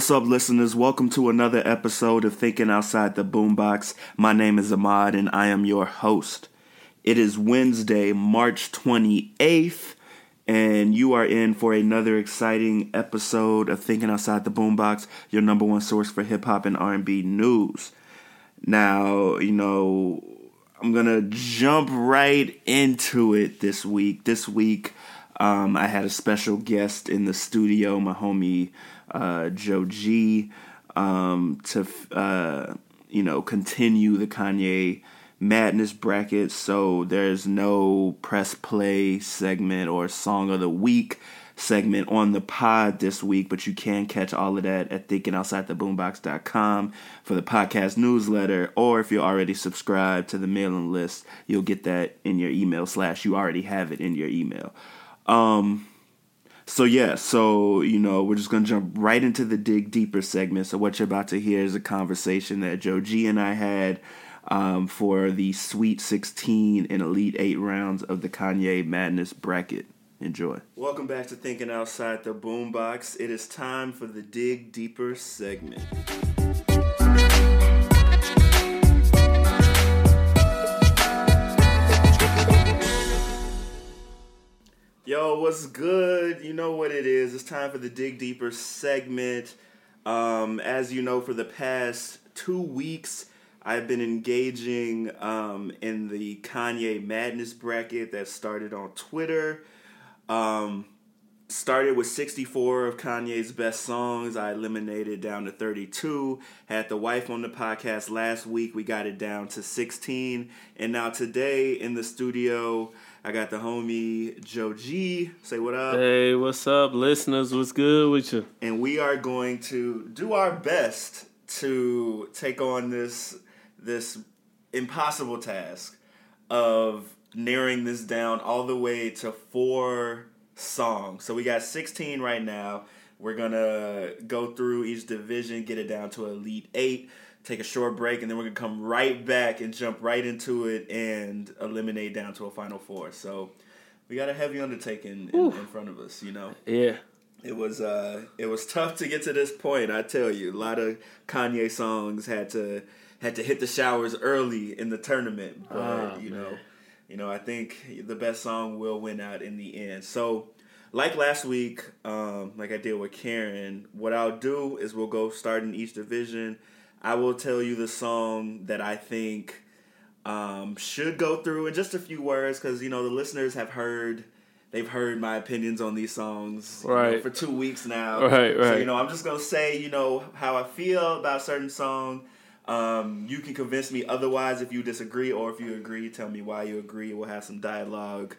What's up, listeners? Welcome to another episode of Thinking Outside the Boombox. My name is Ahmad, and I am your host. It is Wednesday, March 28th, and you are in for another exciting episode of Thinking Outside the Boombox, your number one source for hip hop and R&B news. Now, you know, I'm gonna jump right into it this week. This week, um, I had a special guest in the studio, my homie uh, Joe G, um, to uh, you know continue the Kanye madness bracket. So there's no press play segment or song of the week segment on the pod this week, but you can catch all of that at thinkingoutsidetheboombox.com for the podcast newsletter, or if you're already subscribed to the mailing list, you'll get that in your email slash you already have it in your email. Um, so yeah, so you know, we're just gonna jump right into the dig deeper segment. So what you're about to hear is a conversation that Joe G and I had um, for the Sweet 16 and Elite Eight rounds of the Kanye Madness bracket. Enjoy. Welcome back to Thinking Outside the Boombox. It is time for the dig deeper segment. Yo, what's good? You know what it is. It's time for the Dig Deeper segment. Um, as you know, for the past two weeks, I've been engaging um, in the Kanye Madness bracket that started on Twitter. Um, started with 64 of Kanye's best songs. I eliminated down to 32. Had the wife on the podcast last week. We got it down to 16. And now today in the studio, I got the homie Joe G. Say what up. Hey, what's up, listeners? What's good with you? And we are going to do our best to take on this this impossible task of narrowing this down all the way to four songs. So we got 16 right now. We're gonna go through each division, get it down to Elite Eight take a short break, and then we're gonna come right back and jump right into it and eliminate down to a final four. So we got a heavy undertaking in, in front of us, you know. Yeah. It was uh it was tough to get to this point, I tell you. A lot of Kanye songs had to had to hit the showers early in the tournament. But Oh, you man. know, you know, I think the best song will win out in the end. So like last week, um, like I did with Karen, what I'll do is we'll go start in each division. I will tell you the song that I think um, should go through in just a few words because you know the listeners have heard they've heard my opinions on these songs you know, Right. for two weeks now. Right, So right. you know I'm just gonna say you know how I feel about a certain song. Um, you can convince me otherwise if you disagree, or if you agree, tell me why you agree. We'll have some dialogue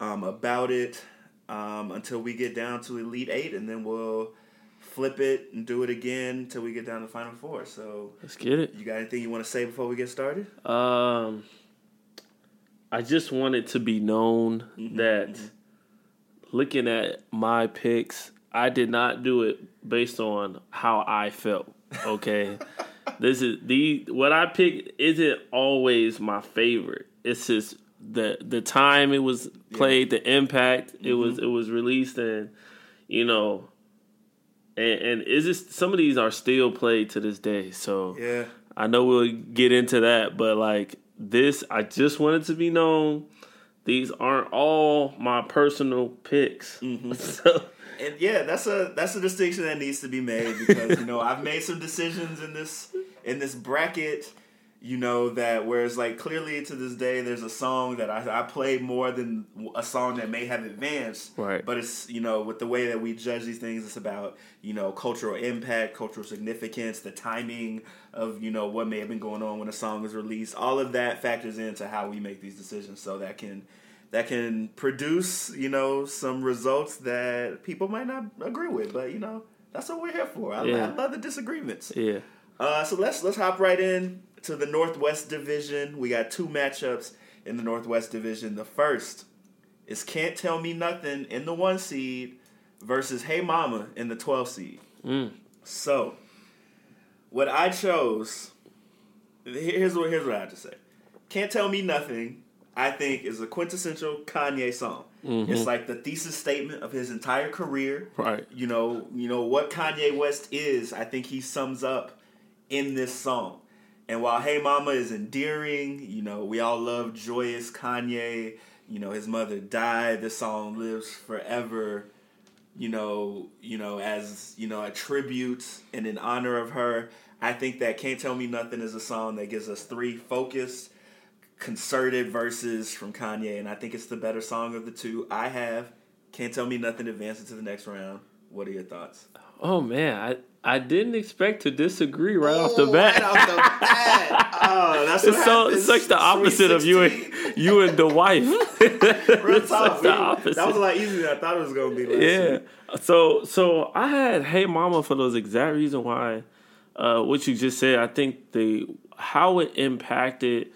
um, about it. um, until we get down to Elite Eight, and then we'll flip it and do it again until we get down to the Final Four. So let's get it. You got anything you want to say before we get started? Um, I just want it to be known mm-hmm, that mm-hmm. looking at my picks, I did not do it based on how I felt. Okay. this is the what I picked isn't always my favorite. It's just the the time it was played, yeah. the impact mm-hmm. it was it was released, and you know, and, and is this some of these are still played to this day. So yeah, I know we'll get into that, but like this, I just wanted to be known. These aren't all my personal picks. Mm-hmm. so and yeah, that's a that's a distinction that needs to be made because you know I've made some decisions in this in this bracket. You know that whereas like clearly to this day there's a song that I, I play more than a song that may have advanced. Right. But it's you know with the way that we judge these things, it's about you know cultural impact, cultural significance, the timing of you know what may have been going on when a song is released. All of that factors into how we make these decisions, so that can that can produce, you know, some results that people might not agree with. But you know, that's what we're here for. I, yeah. I love the disagreements. Yeah. Uh, so let's let's hop right in to the Northwest Division. We got two matchups in the Northwest Division. The first is Can't Tell Me Nothing in the one seed versus Hey Mama in the 12 seed. Mm. So, what I chose, here's what here's what I have to say. Can't Tell Me Nothing I think is a quintessential Kanye song. Mm-hmm. It's like the thesis statement of his entire career. Right. You know, you know what Kanye West is. I think he sums up in this song. And while Hey Mama is endearing, you know, we all love joyous Kanye. You know, his mother died. The song lives forever. You know, you know, as you know, a tribute and in honor of her. I think that "Can't Tell Me Nothing" is a song that gives us three focused concerted verses from Kanye, and I think it's the better song of the two. I have Can't Tell Me Nothing advancing to the next round. What are your thoughts? Oh man, I I didn't expect to disagree right oh, off the bat. Right off the bat. Oh, that's it's so it's such the opposite of you and you and the wife. Real talk. We, that was a lot easier than I thought it was gonna be. yeah. Week. So so I had Hey Mama for those exact reason why uh, what you just said. I think the how it impacted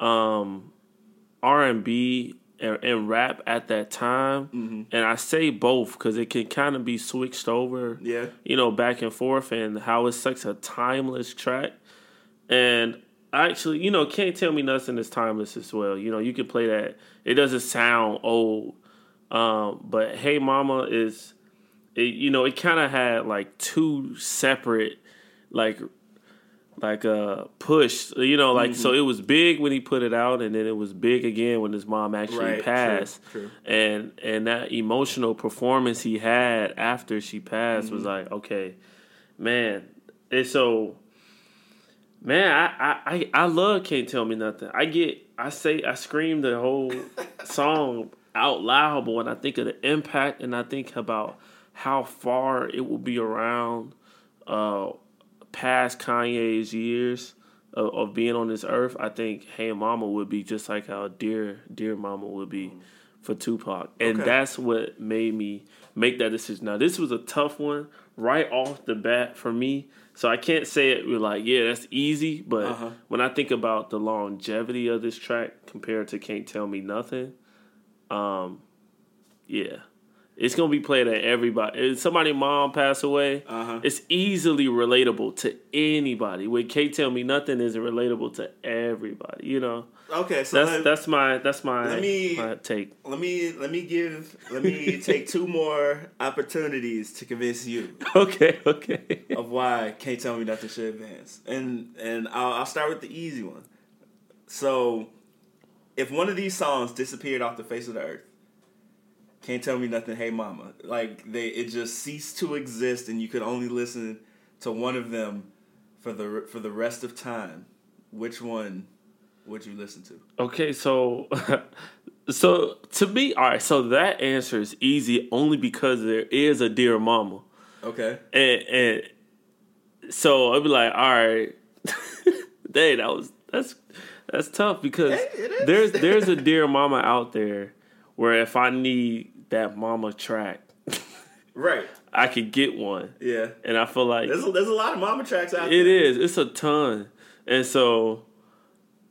um, R and B and rap at that time, mm-hmm. and I say both because it can kind of be switched over, yeah, you know, back and forth, and how it's such a timeless track. And actually, you know, can't tell me nothing is timeless as well. You know, you can play that; it doesn't sound old. Um, but Hey Mama is, it, you know, it kind of had like two separate, like like uh push you know like mm-hmm. so it was big when he put it out and then it was big again when his mom actually right, passed true, true. and and that emotional performance he had after she passed mm-hmm. was like okay man and so man I, I i love can't tell me nothing i get i say i scream the whole song out loud but when i think of the impact and i think about how far it will be around uh past Kanye's years of, of, being on this earth, I think Hey Mama would be just like how Dear Dear Mama would be for Tupac, and okay. that's what made me make that decision. Now this was a tough one right off the bat for me, so I can't say it with like yeah that's easy, but uh-huh. when I think about the longevity of this track compared to Can't Tell Me Nothing, um, yeah, it's gonna be played at everybody. If somebody mom pass away, uh-huh. it's easily relatable to anybody. When Can't tell me nothing isn't relatable to everybody, you know. Okay, so that's let, that's my that's my let me my take. Let me let me give let me take two more opportunities to convince you. Okay, okay. Of why Can't Tell Me Nothing should advance, and and I'll, I'll start with the easy one. So, if one of these songs disappeared off the face of the earth can't tell me nothing. Hey, mama. Like they, it just ceased to exist, and you could only listen to one of them for the for the rest of time. Which one would you listen to? Okay, so so to me, all right. So that answer is easy only because there is a dear mama. Okay, and and so I'd be like, all right, dang, that was that's that's tough because there's there's a dear mama out there where if I need that mama track. Right. I could get one. Yeah. And I feel like There's a, there's a lot of mama tracks out It there. is. It's a ton. And so,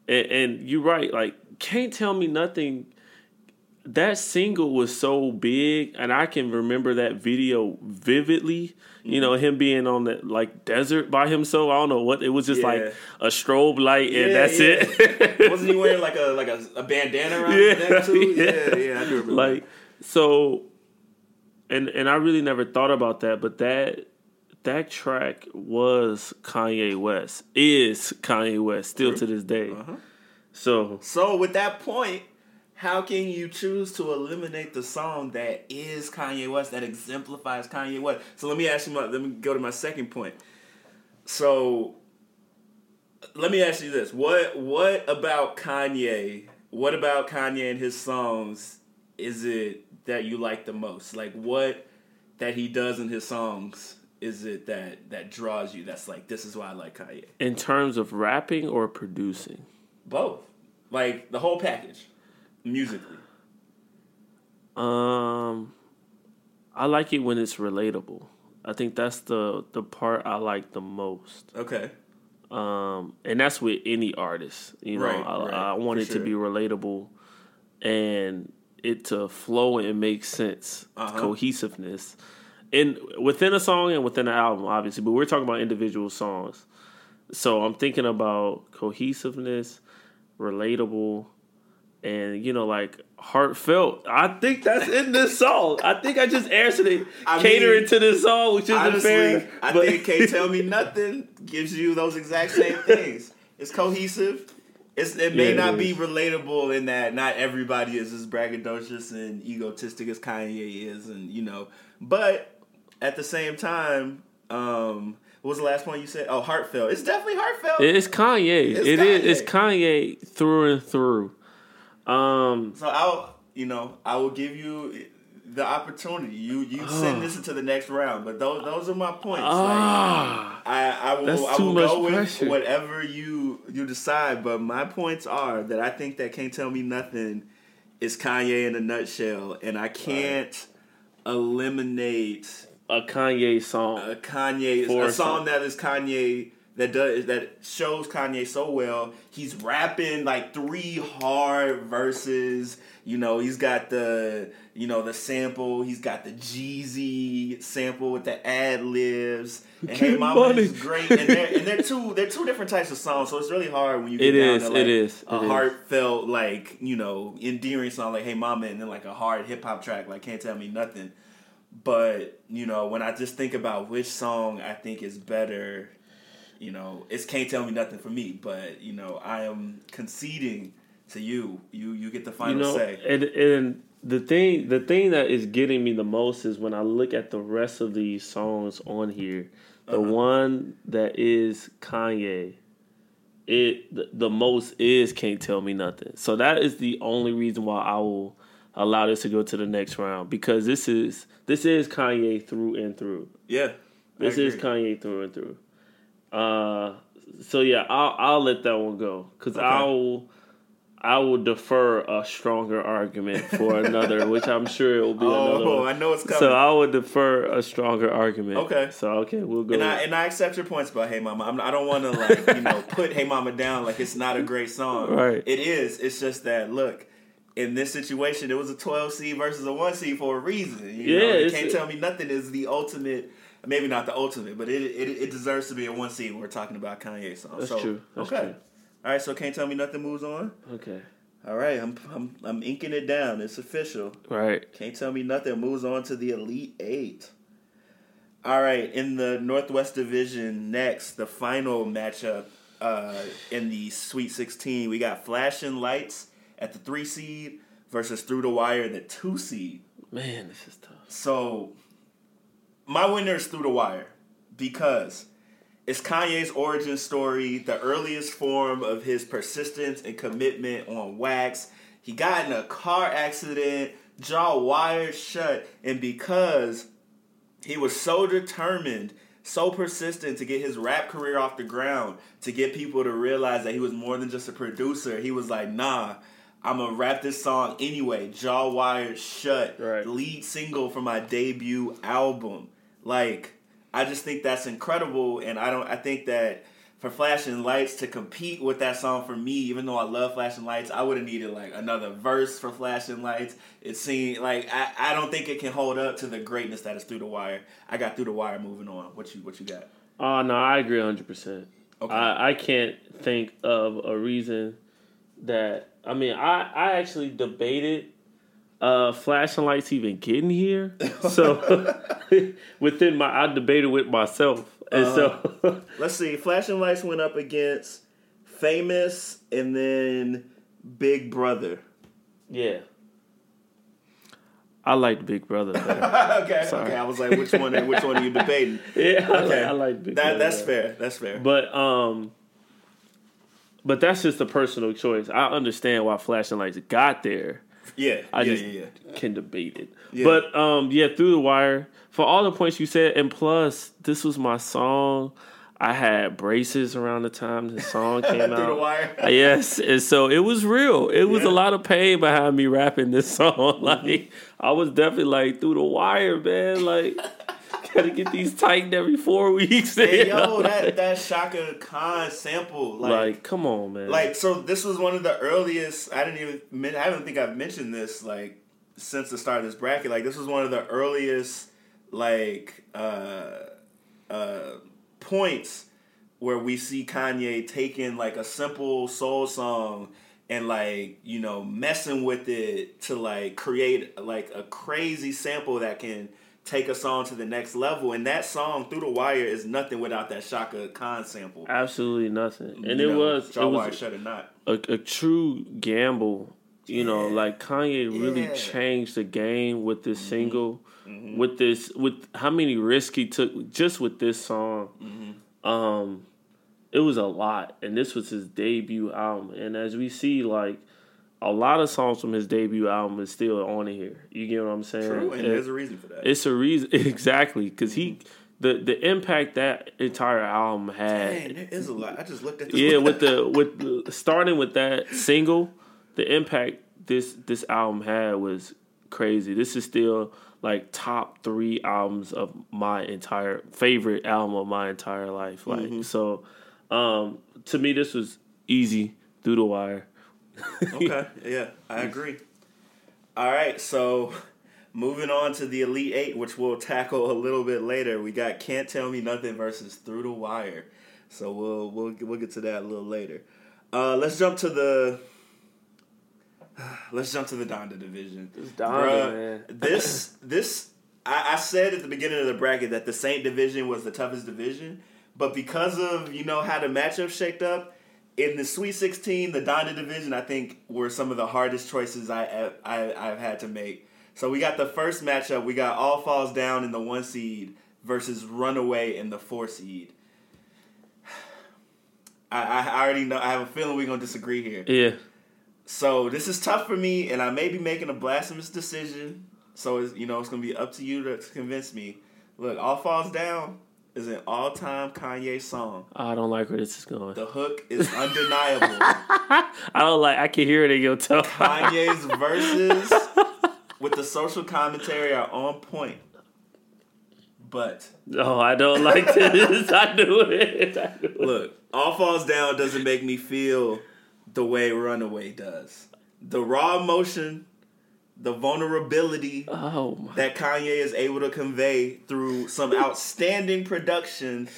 and, and you're right. Like, can't tell me nothing. That single was so big, and I can remember that video vividly. You mm-hmm. know, him being on that like desert by himself. I don't know what it was. Just Yeah. like a strobe light, and Yeah, that's yeah. it. Wasn't he wearing like a like a, a bandana around Yeah, his neck too? yeah. Yeah, I do remember. like so and and I really never thought about that, but that that track was Kanye West. Is Kanye West still to this day. Uh-huh. So So with that point, how can you choose to eliminate the song that is Kanye West that exemplifies Kanye West? So let me ask you my let me go to my second point. So let me ask you this. What what about Kanye? What about Kanye and his songs is it that you like the most? Like what that he does in his songs is it that that draws you? That's like this is why I like Kanye. in terms of rapping or producing, Both. Like the whole package. Musically. um, I like it when it's relatable. I think that's the the part I like the most. Okay. um, and that's with any artist. You know, Right, I, right, I want it to be relatable and it to flow and make sense, Uh-huh. cohesiveness, in within a song and within an album, obviously. But we're talking about individual songs, so I'm thinking about cohesiveness, relatable. And you know, like heartfelt. I think that's in this song. I think I just answered it, I catering mean, to this song, which isn't Honestly, fair. I but- think Can't Tell Me Nothing gives you those exact same things. It's cohesive. It's, it may Yeah, it not be relatable in that not everybody is as braggadocious and egotistic as Kanye is, and you know. But at the same time, um, what was the last one you said? Oh, heartfelt. It's definitely heartfelt. It's Kanye. It's It is. It's Kanye. Kanye through and through. Um, So I'll, you know, I will give you the opportunity. You you send this into the next round, but those those are my points. Like, ah, I, I will I will go with whatever you you decide, but my points are that I think that can't tell me nothing is Kanye in a nutshell, and I can't eliminate a Kanye song. a Kanye a some- song that is Kanye that does that shows Kanye so well. He's rapping like three hard verses. You know, he's got the you know the sample. He's got the Jeezy sample with the ad libs. And Hey Mama money. is great. And they're, and they're two they're two different types of songs. So it's really hard when you get It down is, to it like is, a it is. heartfelt like you know endearing song like Hey Mama and then like a hard hip hop track like Can't Tell Me Nothing. But you know, when I just think about which song I think is better, you know, it's can't tell me nothing for me. But you know, I am conceding to you. You you get the final you know, say. and and the thing the thing that is getting me the most is when I look at the rest of these songs on here. The Uh-huh. one that is Kanye, it the, the most is can't tell me nothing. So that is the only reason why I will allow this to go to the next round because this is this is Kanye through and through. Yeah, This is. Kanye through and through. Uh, so yeah, I'll I'll let that one go because Okay. I'll I will defer a stronger argument for another, which I'm sure it will be another. Oh, one. I know it's coming. So I would defer a stronger argument. Okay. So okay, we'll go. and I and I accept your points about Hey Mama. I'm, I don't want to like you know put Hey Mama down like it's not a great song. Right. It is. It's just that look. In this situation, it was a 12 seed versus a one seed for a reason. You Yeah, know, you can't tell me nothing is the ultimate. Maybe not the ultimate, but it it, it deserves to be a one seed when we're talking about Kanye songs. That's so, true. That's okay. true. All right. So can't tell me nothing moves on. okay. All right. I'm I'm I'm inking it down. It's official. Right. Can't tell me nothing. Moves on to the Elite Eight. All right, in the Northwest Division, next, the final matchup uh, in the Sweet 16, we got Flashing Lights at the three seed versus Through the Wire, the two seed. Man, this is tough. So, my winner is Through the Wire because it's Kanye's origin story, the earliest form of his persistence and commitment on wax. He got in a car accident, jaw wired shut, and because he was so determined, so persistent to get his rap career off the ground, to get people to realize that he was more than just a producer, he was like, nah, I'm gonna rap this song anyway. Jaw wired shut, Right. lead single for my debut album. Like, I just think that's incredible, and I don't. I think that for Flashing Lights to compete with that song for me, even though I love Flashing Lights, I would have needed like another verse for Flashing Lights. It seemed like I, I don't think it can hold up to the greatness that is Through the Wire. I got Through the Wire moving on. What you what you got? Oh no, I agree hundred percent. Okay. I I can't think of a reason that I mean I I actually debated uh flashing lights even getting here. So within my I debated with myself. And so Let's see. Flashing Lights went up against Famous and then Big Brother. yeah. I like Big Brother okay, Sorry. okay. I was like, which one? Which one are you debating? yeah, I, Okay, like, I like Big that. Brother. That's fair. That's fair. But um but that's just a personal choice. I understand why flashing lights got there. Yeah, I yeah, just yeah, yeah. can debate it. Yeah. But um, yeah, through the wire for all the points you said, and plus this was my song. I had braces around the time the song came Through out. the wire. Uh, Yes, and so it was real. It was Yeah. a lot of pain behind me rapping this song. Like I was definitely like through the wire, man. Like gotta get these tightened every four weeks. Hey, yo, that that Chaka Khan sample, like, like, come on, man. like, so this was one of the earliest. I didn't even. I don't think I've mentioned this like since the start of this bracket. Like, this was one of the earliest like uh uh points where we see Kanye taking like a simple soul song and like you know messing with it to like create like a crazy sample that can take a song to the next level and that song through the wire is nothing without that Chaka Khan sample absolutely nothing. And You it know, was it Jaw Wire shut it not a, a true gamble. You know, Yeah. like Kanye really Yeah. changed the game with this mm-hmm. single, mm-hmm. with this, with how many risks he took just with this song. Mm-hmm. Um, it was a lot, and this was his debut album. And as we see, like a lot of songs from his debut album is still on here. You get what I'm saying? true and there's a reason for that it's a reason exactly because he the the impact that entire album had Dang, there is a lot I just looked at this yeah, with the with the, starting with that single, the impact this this album had was crazy. This is still like top three albums of my entire favorite album of my entire life. Like Mm-hmm. so, um, to me, this was easy through the wire. okay, yeah, I agree. All right, so moving on to the Elite Eight, which we'll tackle a little bit later. We got Can't Tell Me Nothing versus Through the Wire. So we'll we'll we'll get to that a little later. Uh, let's jump to the let's jump to the Donda division. This Donda, Bruh, man. this this I, I said at the beginning of the bracket that the Saint division was the toughest division, but because of you know how the matchup shaped up in the Sweet Sixteen, the Donda division I think were some of the hardest choices I, I I've had to make. So we got the first matchup. We got All Falls Down in the one seed versus Runaway in the four seed. I, I already know. I have a feeling we're gonna disagree here. Yeah, So this is tough for me, and I may be making a blasphemous decision. So it's, you know it's gonna be up to you to convince me. Look, All Falls Down is an all-time Kanye song. I don't like where this is going. The hook is undeniable. I don't like. I can hear it in your tone. Kanye's verses with the social commentary are on point. But No, I don't like this. I knew it. I knew it. look, All Falls Down doesn't make me feel the way Runaway does. The raw emotion, the vulnerability, Oh that Kanye is able to convey through some outstanding production,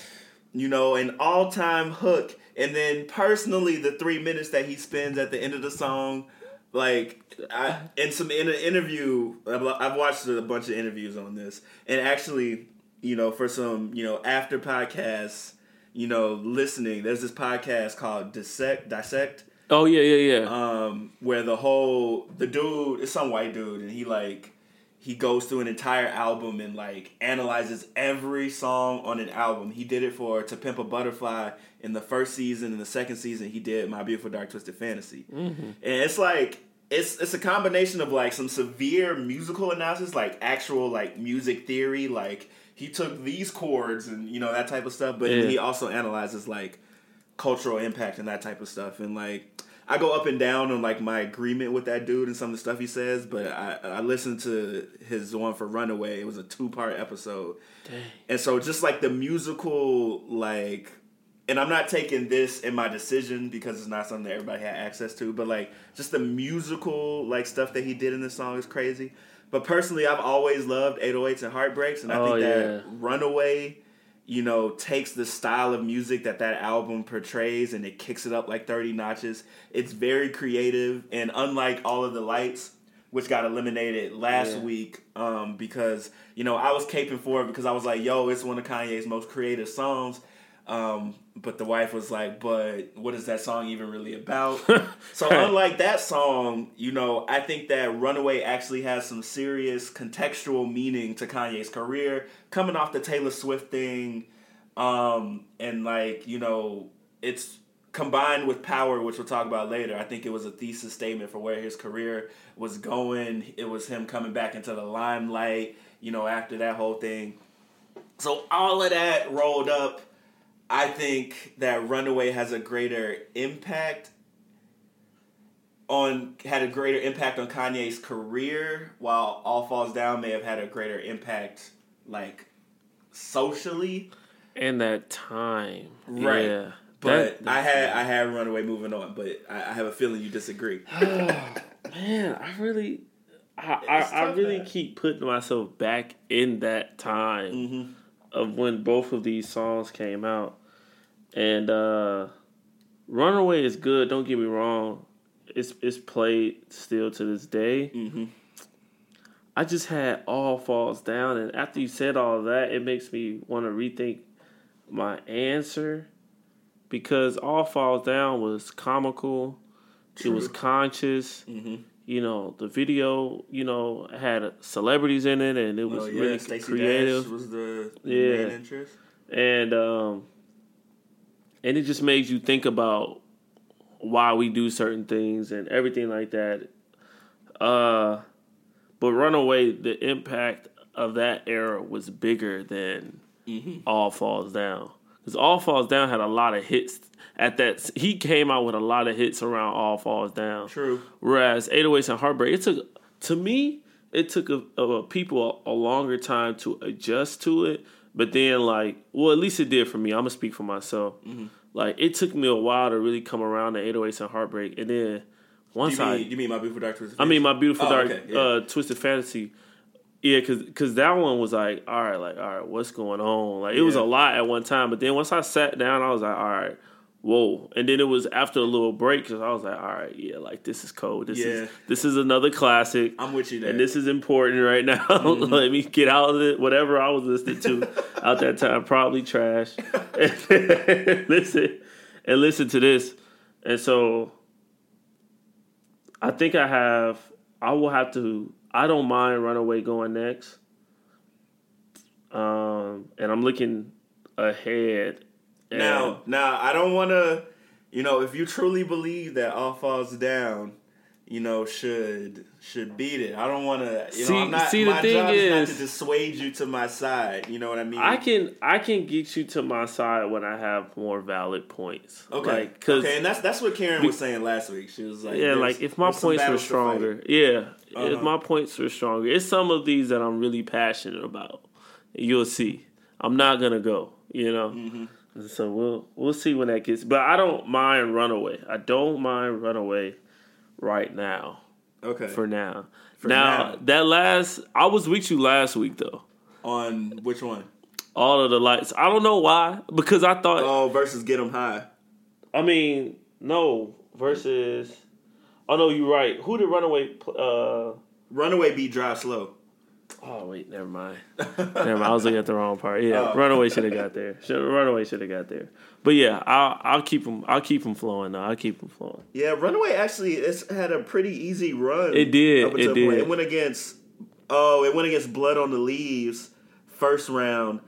you know, an all time hook, and then personally the three minutes that he spends at the end of the song. Like, I, in some in an interview, I've, I've watched a bunch of interviews on this, and actually, you know, for some, you know, after podcasts, you know, listening, there's this podcast called Dissect, Dissect, Oh yeah, yeah, yeah. um, where the whole the dude is some white dude, and he like he goes through an entire album and like analyzes every song on an album. He did it for To Pimp a Butterfly in the first season. In the second season, he did My Beautiful Dark Twisted Fantasy, and it's like. It's, it's a combination of like some severe musical analysis, like actual like music theory, like he took these chords and you know that type of stuff, but Yeah. he also analyzes like cultural impact and that type of stuff. And like, I go up and down on like my agreement with that dude and some of the stuff he says, but I, I listened to his one for Runaway. It was a two part episode, Dang. and so just like the musical like. And I'm not taking this in my decision because it's not something that everybody had access to, but like just the musical like stuff that he did in this song is crazy. But personally, I've always loved 808s and Heartbreaks, and I oh, think yeah. that Runaway you know, takes the style of music that that album portrays and it kicks it up like 30 notches. It's very creative, and unlike all of the lights, which got eliminated last yeah. week, um, because you know I was caping for it because I was like, "Yo, it's one of Kanye's most creative songs," Um, but the wife was like, "But what is that song even really about?" so unlike that song, you know, I think that Runaway actually has some serious contextual meaning to Kanye's career, coming off the Taylor Swift thing, um, and like you know, it's combined with Power, which we'll talk about later. I think it was a thesis statement for where his career was going. It was him coming back into the limelight, you know, after that whole thing. So all of that rolled up I think that Runaway has a greater impact on had a greater impact on Kanye's career, while All Falls Down may have had a greater impact like socially. And that time, right? Yeah. But that, I had I had Runaway moving on, but I, I have a feeling you disagree. oh, man, I really, I I, I, really keep putting myself back in that time mm-hmm. of when both of these songs came out. And uh, Runaway is good. Don't get me wrong. It's it's played still to this day. Mm-hmm. I just had all falls down, and after you said all that, it makes me want to rethink my answer because all falls down was comical. True. It was conscious. Mm-hmm. You know, the video, you know, had celebrities in it, and it was well, yeah, really Stacey creative. Dash was the, the yeah. main interest, and um, and it just makes you think about why we do certain things and everything like that. Uh, but Runaway, the impact of that era was bigger than mm-hmm. All Falls Down. Because All Falls Down had a lot of hits at that. He came out with a lot of hits around All Falls Down. True. Whereas 808s and Heartbreak, it took, to me, it took a, a people a, a, longer time to adjust to it. But then, like, well, at least it did for me. I'm gonna speak for myself. Mm-hmm. Like, it took me a while to really come around to 808s and Heartbreak, and then once you mean, I, you mean my beautiful dark twisted? Fantasy? I mean my beautiful oh, dark okay, yeah. uh, twisted fantasy. Yeah, cause, cause that one was like, all right, like, all right, what's going on? Like, it yeah. was a lot at one time, but then once I sat down, I was like, all right, whoa. And then it was after a little break because i was like all right yeah like this is cold. This yeah. is this is another classic. I'm with you there. and this is important right now. Mm-hmm. let me get out of it. Whatever i was listening to out that time probably trash. Listen and listen to this. And so i think i have i will have to i don't mind runaway going next. Um and i'm looking ahead now, now I don't want to, you know, if you truly believe that all falls down, you know, should should beat it. I don't want to. You see, know, I'm not. See, the my thing job is, is not to dissuade you to my side. You know what I mean? I can I can get you to my side when I have more valid points. Okay. Like, okay, and that's that's what Karen was saying last week. She was like, yeah, like if my points were stronger, yeah, uh-huh. if my points were stronger, it's some of these that I'm really passionate about. You'll see. I'm not gonna go. You know. Mm-hmm. So we'll we'll see when that gets. But I don't mind Runaway. I don't mind Runaway right now. Okay. For now. For now, now, that last I was with you last week though. On which one? All of the lights. I don't know why because I thought. Oh, versus get Get 'Em High. I mean, no versus. Oh no, you're right. Who did Runaway? Uh, Runaway beat Drive Slow. Oh wait, never mind. never mind. I was looking at the wrong part. Yeah, oh. Runaway should have got there. Should, Runaway should have got there. But yeah, I'll I'll keep them. I'll keep them flowing. Though. I'll keep them flowing. Yeah, Runaway actually it's had a pretty easy run. It did. It did. It went against. Oh, it went against Blood on the Leaves first round.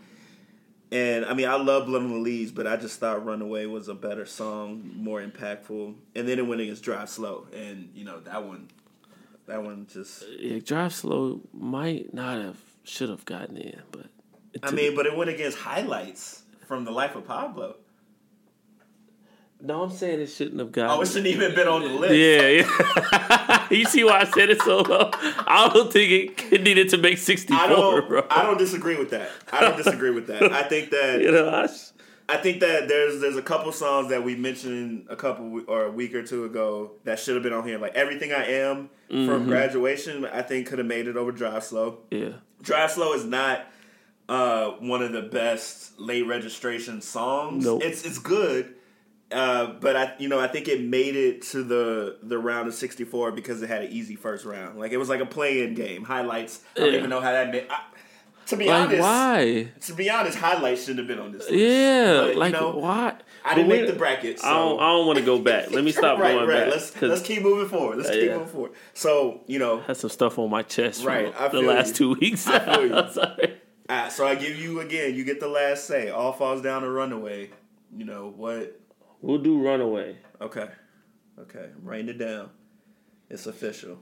And I mean, I love Blood on the Leaves, but I just thought Runaway was a better song, more impactful. And then it went against Drive Slow, and you know that one that one just yeah, drive slow might not have should have gotten in, but I mean, but it went against highlights from the life of Pablo. No, I'm saying it shouldn't have gotten. Oh, it shouldn't even been on the list. Yeah, yeah. you see why I said it so low? I don't think it, needed to make 64, I don't. bro. I don't disagree with that. I don't disagree with that. I think that You know, I, I think that there's there's a couple songs that we mentioned a couple or a week or two ago that should have been on here. Like everything I am Mm-hmm. from graduation, I think could have made it over Drive Slow. yeah. Drive Slow is not uh, one of the best late registration songs. Nope. It's it's good, uh, but I you know I think it made it to the the round of sixty four because it had an easy first round. Like it was like a play-in game. Highlights. I don't Yeah. even know how that made. I, to be Like, honest, why? to be honest, highlights shouldn't have been on this. list. Yeah, But, you like, know, why? I didn't make the bracket. So. I don't, I don't want to go back. Let me stop right, going right. back. Let's 'cause let's keep moving forward. Let's Uh, keep yeah. moving forward. So you know, I had some stuff on my chest Right, I from the feel last you. two weeks. I feel you. I'm sorry. Ah, so I give you again. You get the last say. All falls down to Runaway. You know what? We'll do Runaway. Okay, okay. I'm writing it down. It's official.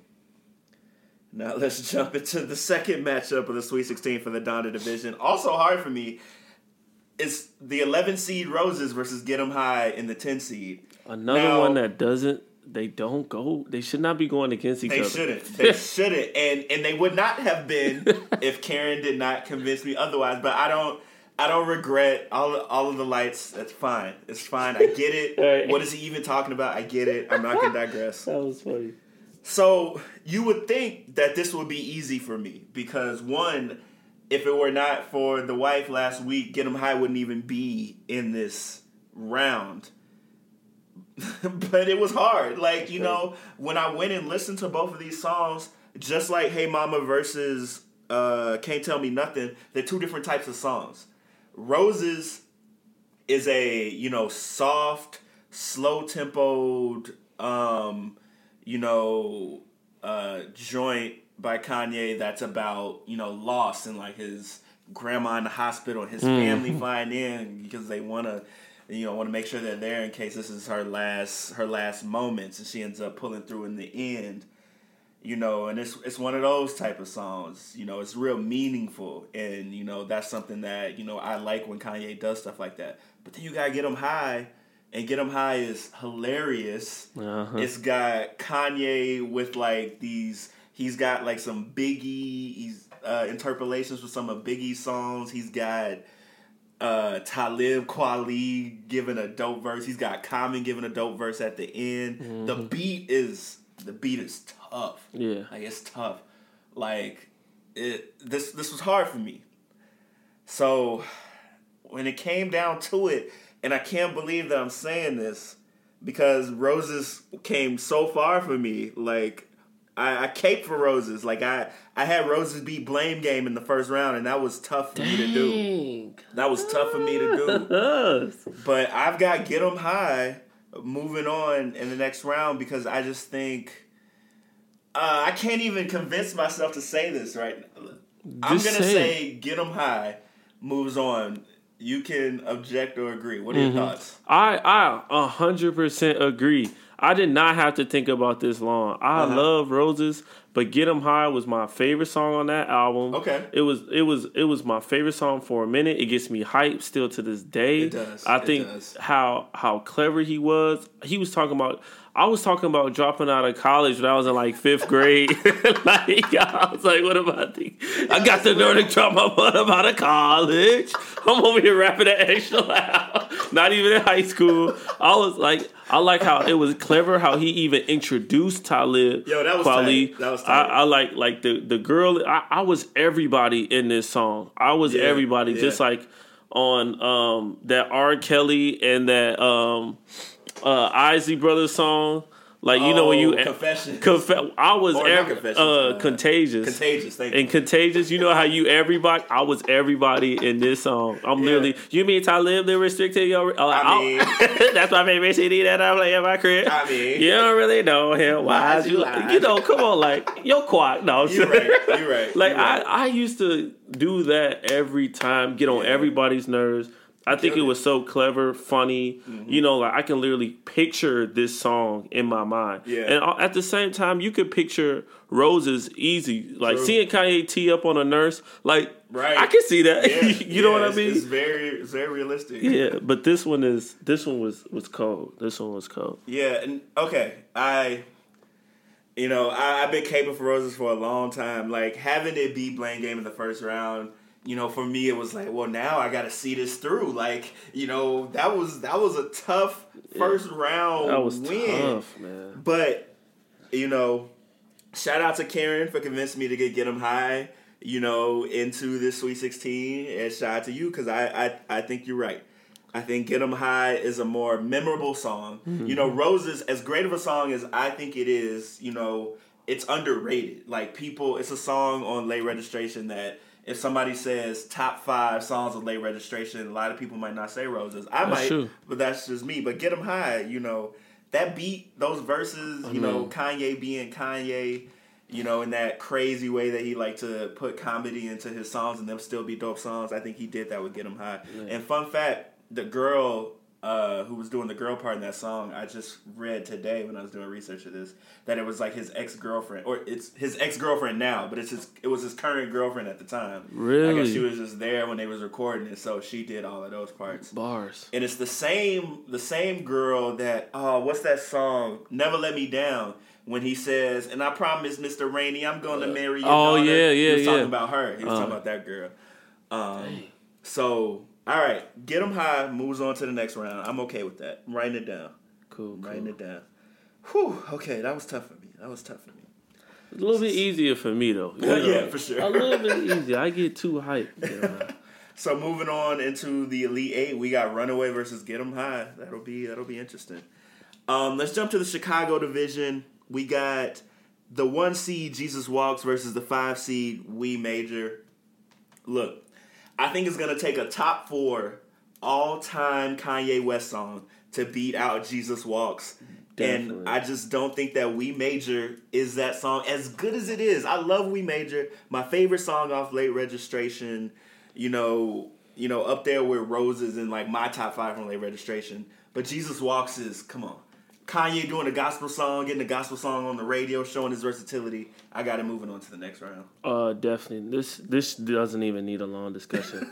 Now let's jump into the second matchup of the Sweet 16 for the Donda division. Also hard for me. It's the 11 seed Roses versus Get 'Em High in the 10 seed. Another Now- one that doesn't. They don't go. They should not be going against each They other. They shouldn't. They shouldn't. And and they would not have been if Karen did not convince me otherwise. But I don't I don't regret all all of the lights. That's fine. It's fine. I get it. Right. What is he even talking about? I get it. I'm not gonna digress. That was funny. So you would think that this would be easy for me because one, if it were not for the wife last week, Get 'Em High wouldn't even be in this round. but it was hard. Like, you know, when I went and listened to both of these songs, just like Hey Mama versus uh, Can't Tell Me Nothing, they're two different types of songs. Roses is a, you know, soft, slow tempoed, um, you know, uh, joint by Kanye that's about, you know, loss and like his grandma in the hospital and his family flying in because they want to you know want to make sure they're there in case this is her last her last moments and she ends up pulling through in the end you know and it's it's one of those type of songs you know it's real meaningful and you know that's something that you know I like when Kanye does stuff like that. But then you got to get them high and get them high is hilarious Uh-huh. it's got Kanye with like these he's got like some Biggie he's uh, interpolations with some of Biggie's songs he's got uh, Talib Kweli giving a dope verse. He's got Common giving a dope verse at the end. The beat is the beat is tough. Yeah. like it's tough. Like it. This this was hard for me. So when it came down to it, and I can't believe that I'm saying this because Roses came so far for me. Like I, I caped for Roses. Like I I had Roses beat Blame Game in the first round, and that was tough for me to do. That was tough for me to do. But I've got get them High moving on in the next round because I just think uh, I can't even convince myself to say this right now. I'm gonna say say them High moves on. You can object or agree. What are your mm-hmm. thoughts? I I a hundred percent agree. I did not have to think about this long. I Uh-huh. love Roses, but Get Get 'Em High was my favorite song on that album. Okay. It was it was it was my favorite song for a minute. It gets me hyped still to this day. It does. I think does. how how clever he was. He was talking about I was talking about dropping out of college when I was in like fifth grade. like I was like, what about the I got the nerve to drop my butt out of college. I'm over here rapping at extra loud. Not even in high school. I was like I like how it was clever how he even introduced Talib. Yo, that was Kweli. tight. That was I, tight. I like like the the girl. I, I was everybody in this song. I was Yeah, everybody, yeah. just like on um that R. Kelly and that um uh Isley Brothers song. Like you know when you Oh, Confessions. Confe- I was every, uh, contagious. Contagious. Thank you. And contagious, you know how you everybody. I was everybody in this song. I'm literally. You mean Talib the restricted? Your, uh, I mean- that's my favorite CD that I play in my crib. I mean- you don't really know him. Why you? you like- lie? You know, come on, like yo, quack. No, You're saying- right. You're right. like You're right. I, I used to do that every time, get on Yeah. everybody's nerves. I think it was so clever, funny. Mm-hmm. You know, like I can literally picture this song in my mind. Yeah. And at the same time, you could picture Roses easy. Like True. seeing Kanye tee up on a nurse. Like, Right. I can see that. Yeah, you know what I mean? It's very, it's very realistic. yeah. But this one is. This one was was cold. This one was cold. Yeah, and okay, I, you know, I, I've been caping for roses for a long time. Like having it beat Blame Game in the first round, you know, for me it was like, well, now I got to see this through. Like, you know, that was that was a tough first round That was win. tough, man. But you know, shout out to Karen for convincing me to get get him high. You know, into this Sweet Sixteen, and shout out to you because I, I I think you're right. I think Get 'em High is a more memorable song. Mm-hmm. You know, Roses, as great of a song as I think it is, you know, it's underrated. Like people, it's a song on late registration that if somebody says top five songs of late registration, a lot of people might not say Roses. I That's might, true. but that's just me. But get them High, you know, that beat, those verses, you know, mm-hmm. Kanye being Kanye, you know, in that crazy way that he like to put comedy into his songs and them still be dope songs. I think he did that with Get 'em High. And fun fact, the girl uh, who was doing the girl part in that song, I just read today when I was doing research of this that it was like his ex girlfriend, or it's his ex girlfriend now, but it's his it was his current girlfriend at the time. I Really? guess she was just there when they was recording it, so she did all of those parts Bars. and it's the same the same girl that oh what's that song never let me down when he says and i promise mr rainey i'm going to marry your oh, daughter." yeah, yeah, he yeah, was talking about her he was talking Uh. about that girl um so all right get them high moves on to the next round i'm okay with that I'm writing it down Cool. Writing it down Whew, okay that was tough for me that was tough for me A little bit easier for me though. you Yeah, for sure. A little bit easier. I get too hyped. you know. So moving on into the Elite Eight, we got Runaway versus Get 'Em High. That'll be that'll be interesting. Um, let's jump to the Chicago division. We got the one seed Jesus Walks versus the five seed We Major. Look, I think it's gonna take a top four all time Kanye West song to beat out Jesus Walks. Definitely. And I just don't think that We Major is that song as good as it is. I love We Major. My favorite song off late registration, you know, you know, up there with Roses and like my top five from late registration. But Jesus Walks is come on. Kanye doing a gospel song, getting a gospel song on the radio, showing his versatility. I got it moving on to the next round. Uh, definitely. This this doesn't even need a long discussion.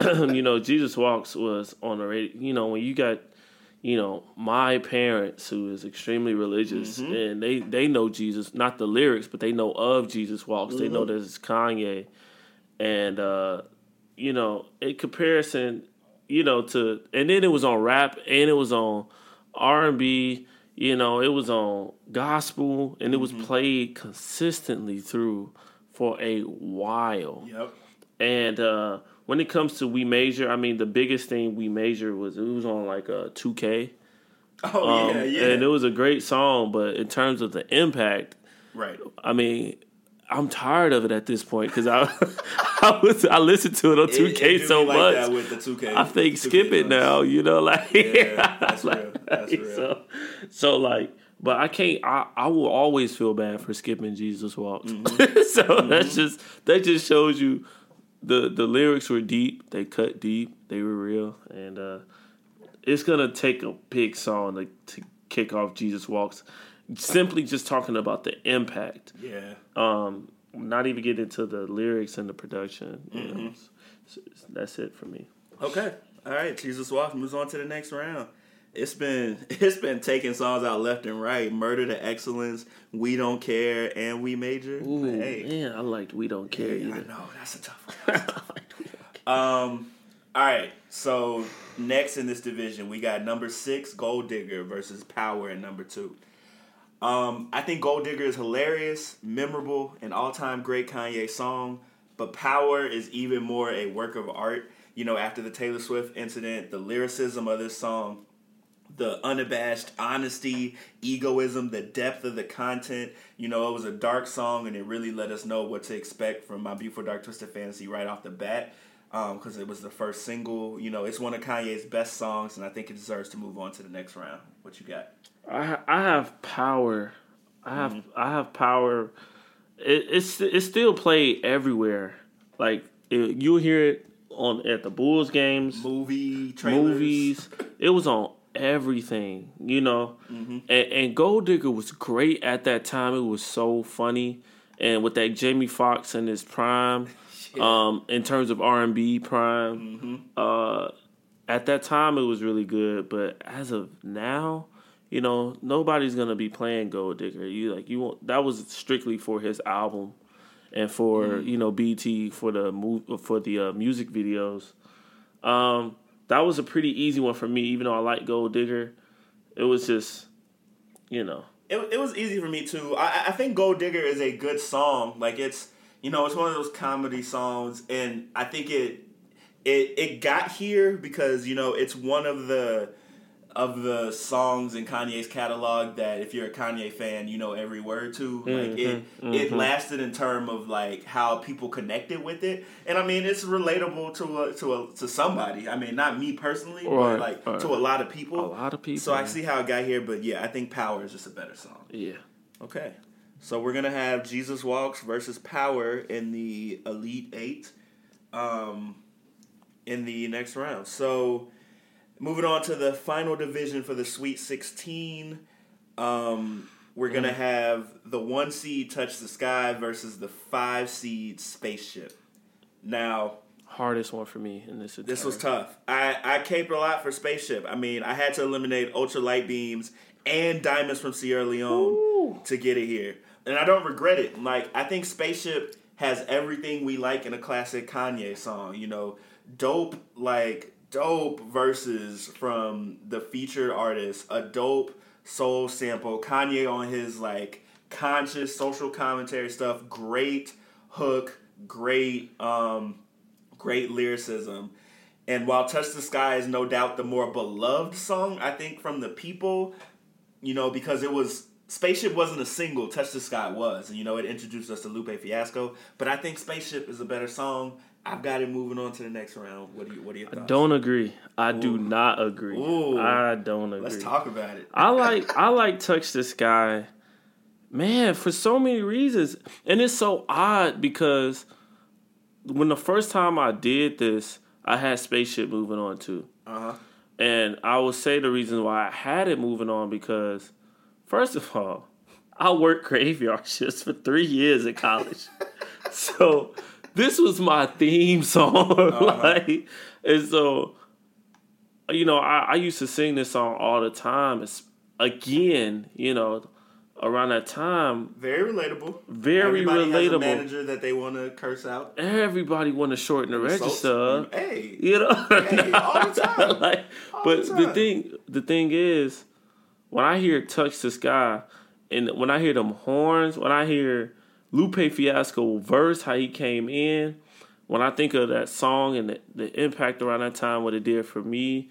you know, Jesus Walks was on the radio. You know, when you got, you know, my parents who is extremely religious and they they know Jesus, not the lyrics, but they know of Jesus Walks. They know that it's Kanye, and uh, you know, in comparison, you know, to and then it was on rap and it was on R and B. You know, it was on gospel and it was played consistently through for a while. Yep. And uh, when it comes to We Major, I mean, the biggest thing We Major was it was on like a 2K. Oh Um, yeah, yeah. And it was a great song, but in terms of the impact, right. I mean, I'm tired of it at this point because I, I was I listened to it on 2K It- it so like much. that with the 2K. I think 2K skip it now. You know, like Yeah, that's like, real. That's real. So, so like, but I can't. I, I will always feel bad for skipping Jesus walks. Mm-hmm. so that's just that just shows you the the lyrics were deep. They cut deep. They were real, and uh, it's gonna take a big song to, to kick off Jesus walks. Simply just talking about the impact Yeah. um, not even get into the lyrics and the production. Mm-hmm. know, S- s- that's it for me. Okay. All right. Jesus Walks moves on to the next round. It's been it's been taking songs out left and right. Murder to Excellence, We Don't Care, and We Major. Ooh, hey, man, I liked We Don't Care I either. know that's a tough one. That's a tough one. um. All right. So next in this division, we got number six, Gold Digger versus Power at number two. Um, I think Gold Digger is hilarious, memorable, an all-time great Kanye song. But Power is even more a work of art. You know, after the Taylor Swift incident, the lyricism of this song, the unabashed honesty, egoism, the depth of the content. You know, it was a dark song, and it really let us know what to expect from My Beautiful Dark Twisted Fantasy right off the bat. Because it was the first single. You know, it's one of Kanye's best songs, and I think it deserves to move on to the next round. What you got? I I have power. I have Mm-hmm. I have power. It, it's it's still played everywhere. Like it, you'll hear it on at the Bulls games, movie trailers. movies. It was on everything, you know. And, and Gold Digger was great at that time. It was so funny, and with that Jamie Foxx in his prime, um, in terms of R and B prime, uh, at that time it was really good. But as of now, you know, nobody's gonna be playing Gold Digger. You like you want that was strictly for his album and for you know BT for the move for the uh, music videos. Um, that was a pretty easy one for me, even though I like Gold Digger. It was just, you know, It, it was easy for me too. I, I think Gold Digger is a good song. Like it's you know it's one of those comedy songs, and I think it it it got here because you know it's one of the of the songs in Kanye's catalog that if you're a Kanye fan, you know every word to. Like it it lasted in term of like how people connected with it, and I mean it's relatable to a, to a, to somebody. I mean not me personally, Right, but like to a lot of people. A lot of people, So I see how it got here, but yeah, I think Power is just a better song. yeah. Okay. So we're gonna have Jesus Walks versus Power in the Elite Eight, um, in the next round. So moving on to the final division for the Sweet Sixteen, um, we're gonna have the one seed Touch the Sky versus the five seed Spaceship. Now Hardest one for me in this. this was tough. I I caped a lot for Spaceship. I mean, I had to eliminate Ultra Light Beams and Diamonds from Sierra Leone to get it here, and I don't regret it. Like I think Spaceship has everything we like in a classic Kanye song. You know, dope like dope verses from the featured artist, a dope soul sample, Kanye on his like conscious social commentary stuff, great hook, great um great lyricism. And while Touch the Sky is no doubt the more beloved song, I think from the people, you know, because it was Spaceship wasn't a single, Touch the Sky was, and you know, it introduced us to Lupe Fiasco. But I think Spaceship is a better song. I've got it moving on to the next round. What do you what do you thoughts? Don't agree. I do not agree. Ooh. I don't agree. Let's talk about it. I like I like Touch the Sky, man, for so many reasons, and it's so odd because when the first time I did this, I had Spaceship moving on too, Uh-huh. and I will say the reason why I had it moving on because, first of all, I worked graveyard shifts for three years at college, so this was my theme song, oh, like, and so you know, I, I used to sing this song all the time. It's again, you know, around that time, Very relatable. very Everybody relatable. manager that they want to curse out. Everybody want to shorten the register. Hey. You know, Hey, all the time. like, All but the the, thing, the thing is, when I hear "Touch the Sky," and when I hear them horns, when I hear Lupe Fiasco verse, how he came in, when I think of that song and the, the impact around that time, what it did for me,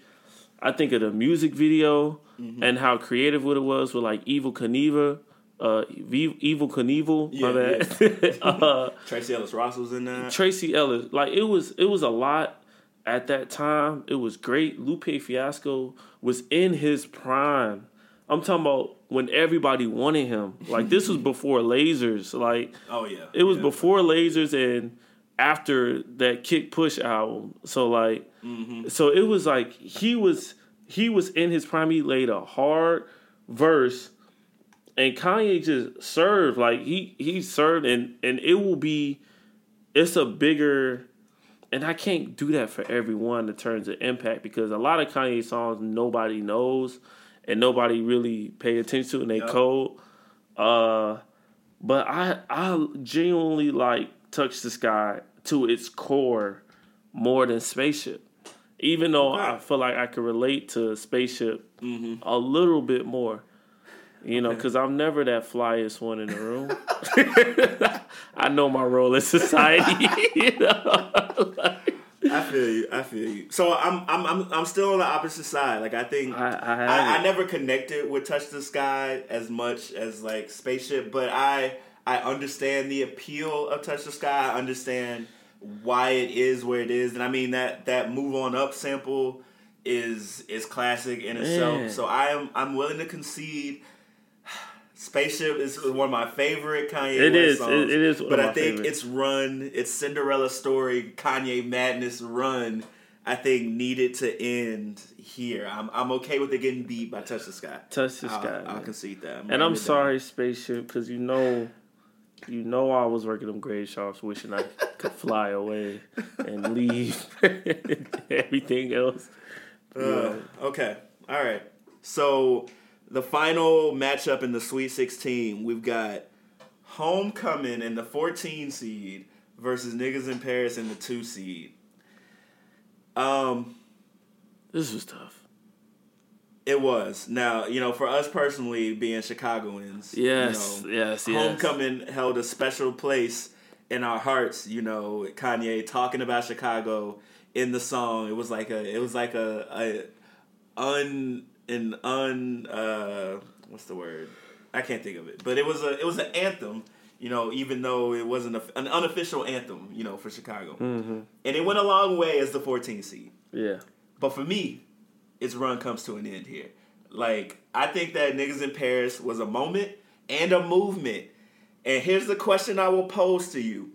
I think of the music video Mm-hmm. and how creative what it was with like Evel Knievel, uh, V- Evel Knievel, my Yeah, bad. uh, Tracee Ellis Ross was in that. Tracee Ellis, like it was, it was a lot at that time. It was great. Lupe Fiasco was in his prime. I'm talking about when everybody wanted him. Like this was before lasers. Like Oh yeah. it was Yeah. before lasers and after that Kick Push album. So like, mm-hmm. so it was like he was he was in his prime. He laid a hard verse, and Kanye just served like he he served, and and it will be it's a bigger. And I can't do that for everyone in terms of impact because a lot of Kanye songs nobody knows and nobody really pay attention to and they Yep. cold. Uh, but I I genuinely like Touch the Sky to its core more than Spaceship. Even though I feel like I could relate to Spaceship a little bit more. You know, because I'm never that flyest one in the room. I know my role in society. you know? I feel you. I feel you. So I'm I'm I'm I'm still on the opposite side. Like I think I- I I. I never connected with Touch the Sky as much as like Spaceship, but I I understand the appeal of Touch the Sky. I understand why it is where it is, and I mean that that Move On Up sample is is classic in itself. So I am I'm willing to concede. Spaceship is one of my favorite Kanye It West is. songs. It- it is one but I think favorites. its run, its Cinderella story, Kanye Madness run, I think needed to end here. I'm I'm okay with it getting beat by Touch the Sky. Touch the I'll, Sky, I'll concede that. And I'm it down. sorry, spaceship, because you know, you know, I was working them grade shops, wishing I could fly away and leave everything else. Uh, okay. All right. So the final matchup in the Sweet 16, we've got Homecoming in the 14 seed versus Niggas in Paris in the 2 seed. Um, This was tough. it was. Now, you know, for us personally being Chicagoans, Yes, you know, yes, yes. Homecoming held a special place in our hearts, you know, Kanye talking about Chicago in the song. It was like a it was like a, a un an un uh what's the word? I can't think of it. But it was a it was an anthem, you know, even though it wasn't a, an unofficial anthem, you know, for Chicago. Mm-hmm. And it went a long way as the 14 seed. Yeah. But for me, its run comes to an end here. Like, I think that Niggas in Paris was a moment and a movement. And here's the question I will pose to you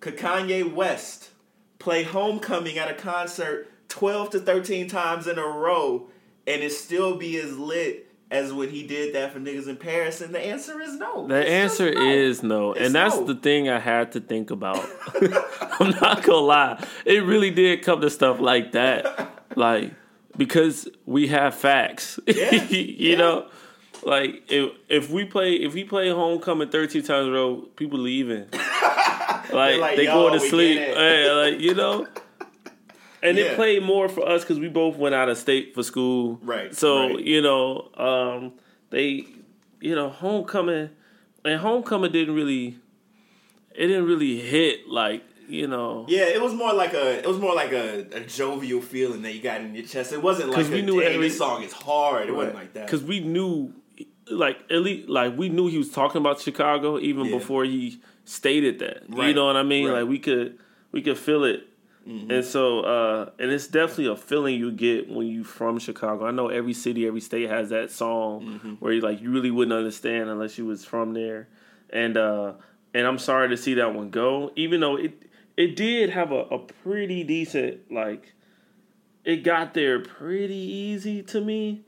Could Kanye West play Homecoming at a concert 12 to 13 times in a row and it still be as lit as when he did that for Niggas in Paris? And the answer is no. The It's answer no. is no, It's and that's no. the thing I had to think about. I'm not gonna lie, it really did come to stuff like that, like because we have facts. Yeah, you yeah. know, like if if we play if we play Homecoming 13 times in a row, people leaving. like, like, they "Yo, go to sleep. Hey, like you know. And Yeah. it played more for us because we both went out of state for school. Right, So right. you know, um, they, you know, homecoming, and homecoming didn't really, it didn't really hit like you know. Yeah, it was more like a it was more like a, a jovial feeling that you got in your chest. It wasn't like we a, knew every- song is hard. It wasn't like that. Because we knew, like at least, like we knew he was talking about Chicago even Yeah. before he stated that. You know what I mean? right. Like we could, we could feel it. And so, uh, and it's definitely a feeling you get when you from Chicago. I know every city, every state has that song Mm-hmm. where you like you really wouldn't understand unless you was from there. And uh, and I'm sorry to see that one go, even though it it did have a, a pretty decent like it got there pretty easy to me.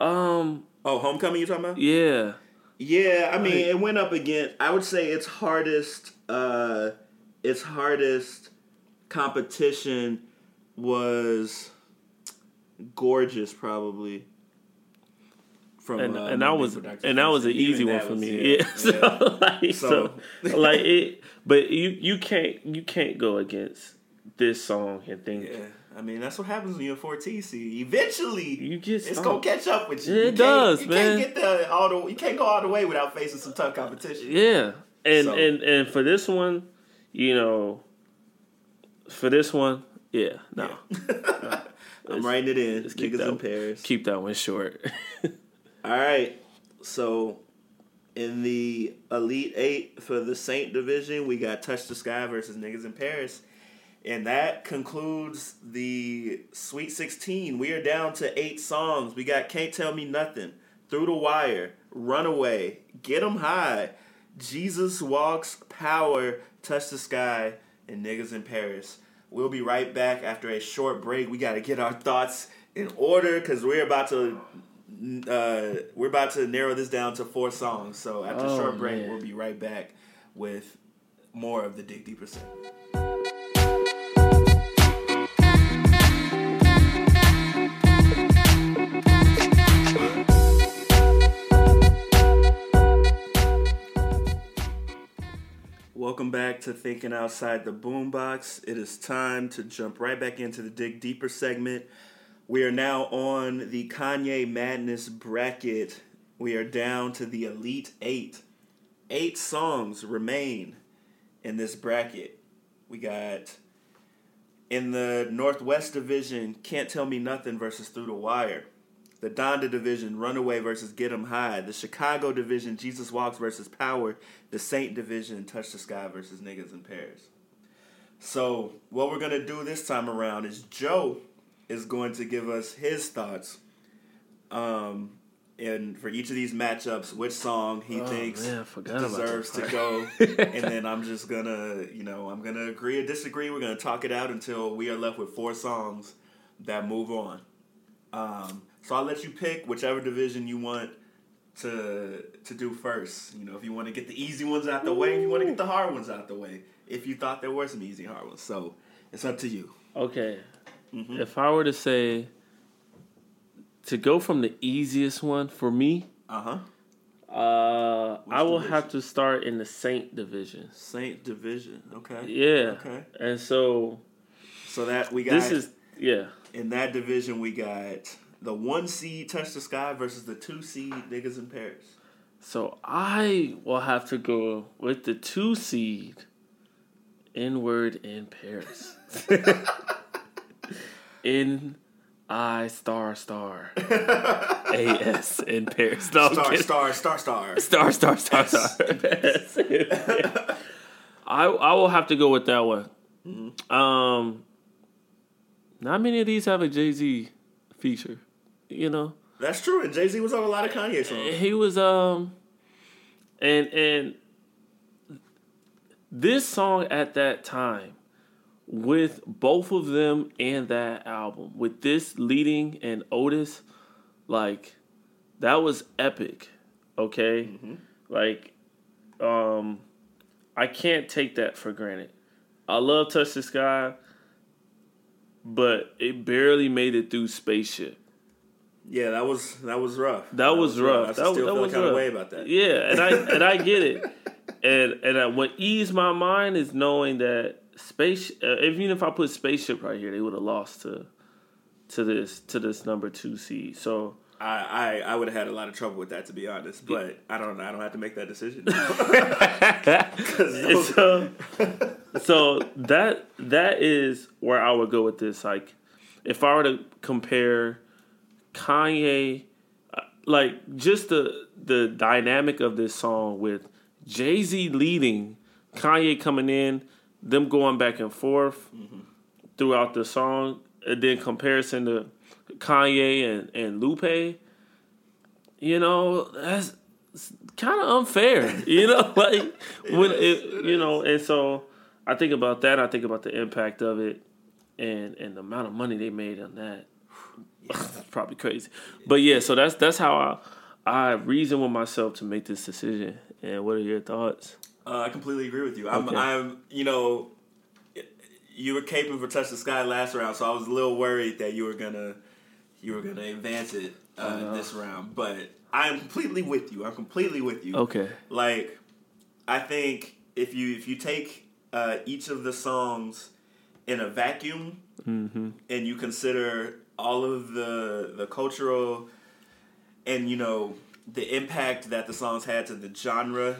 Um, oh, homecoming you talking about? yeah, Yeah, I mean it went up again. I would say its hardest uh its hardest competition was gorgeous probably. From and uh, and that was and that was an Even easy one for was- me. Yeah, so, like, so, So- like it, but you you can't you can't go against this song and think Yeah, I mean that's what happens when you're 14 seed. Eventually, you get it's gonna catch up with you. Yeah, You it can't- does, you man. Can't get the all the you can't go all the way without facing some tough competition. Yeah, and So- and and for this one, you know, for this one, yeah, no, I'm writing it in. Just keep Niggas that- in Paris. keep that one short. All right. So in the Elite Eight for the Saint Division, we got Touch the Sky versus Niggas in Paris. And that concludes the Sweet 16. We are down to eight songs. We got Can't Tell Me Nothing, Through the Wire, Runaway, Get 'em High, Jesus Walks, Power, Touch the Sky, and Niggas in Paris. We'll be right back after a short break. We got to get our thoughts in order because we're about to uh, we're about to narrow this down to four songs. So after a Oh, short break, man. we'll be right back with more of the Dig Deeper segment. Welcome back to Thinking Outside the Boombox. It is time to jump right back into the Dig Deeper segment. We are now on the Kanye Madness bracket. We are down to the Elite Eight. Eight songs remain in this bracket. We got in the Northwest Division, Can't Tell Me Nothing versus Through the Wire. The Donda Division, Runaway versus Get 'em High. The Chicago Division, Jesus Walks versus Power. The Saint Division, Touch the Sky versus Niggas in Paris. So, what we're going to do this time around is Joe is going to give us his thoughts um, and for each of these matchups, which song he Oh, thinks man, I forgot about deserves to go, and then I'm just gonna, you know, I'm gonna agree or disagree. We're gonna talk it out until we are left with four songs that move on. Um, so I'll let you pick whichever division you want to to do first. You know, if you want to get the easy ones out the way, if you want to get the hard ones out the way. If you thought there were some easy hard ones, so it's up to you. Okay. Mm-hmm. If I were to say to go from the easiest one for me, Uh huh. uh, I will division? have to start in the Saint division. Saint division. Okay. Yeah. Okay. And so So that we got this is yeah. in that division we got the one seed touch the sky versus the two seed niggas in Paris. So I will have to go with the two seed inward in Paris. in I star star A S in Paris. No, I'm Star, star, star, star. Star, star, star, star. I I will have to go with that one. Um, not many of these have a Jay Z feature. You know, That's true. And Jay Z was on a lot of Kanye songs. he was um, and and this song at that time with both of them and that album with this leading and Otis, like that was epic. Okay, like um, I can't take that for granted. I love Touch the Sky, but it barely made it through Spaceship. Yeah, that was that was rough. That, was, rough. I That, still that feel was kind rough. of way about that. Yeah, and I and I get it. And and I, what eased my mind is knowing that space. Uh, even if I put spaceship right here, they would have lost to to this to this number two seed. So I, I, I would have had a lot of trouble with that to be honest, but I don't I don't have to make that decision. So, so that that is where I would go with this. Like, if I were to compare Kanye, uh, like just the the dynamic of this song with Jay Z leading, Kanye coming in, them going back and forth throughout the song, and then comparison to Kanye and and Lupe. You know, that's kind of unfair. You know, like when it, you know, and so I think about that. I think about the impact of it, and and the amount of money they made on that. Probably crazy, but yeah. So that's that's how I I reason with myself to make this decision. And what are your thoughts? Uh, I completely agree with you. I'm, Okay. I'm, you know, you were caping for touch the sky last round, so I was a little worried that you were gonna, you were gonna advance it uh, this round. But I am completely with you. I'm completely with you. Okay. Like, I think if you if you take uh, each of the songs in a vacuum Mm-hmm. and you consider all of the the cultural and you know the impact that the songs had to the genre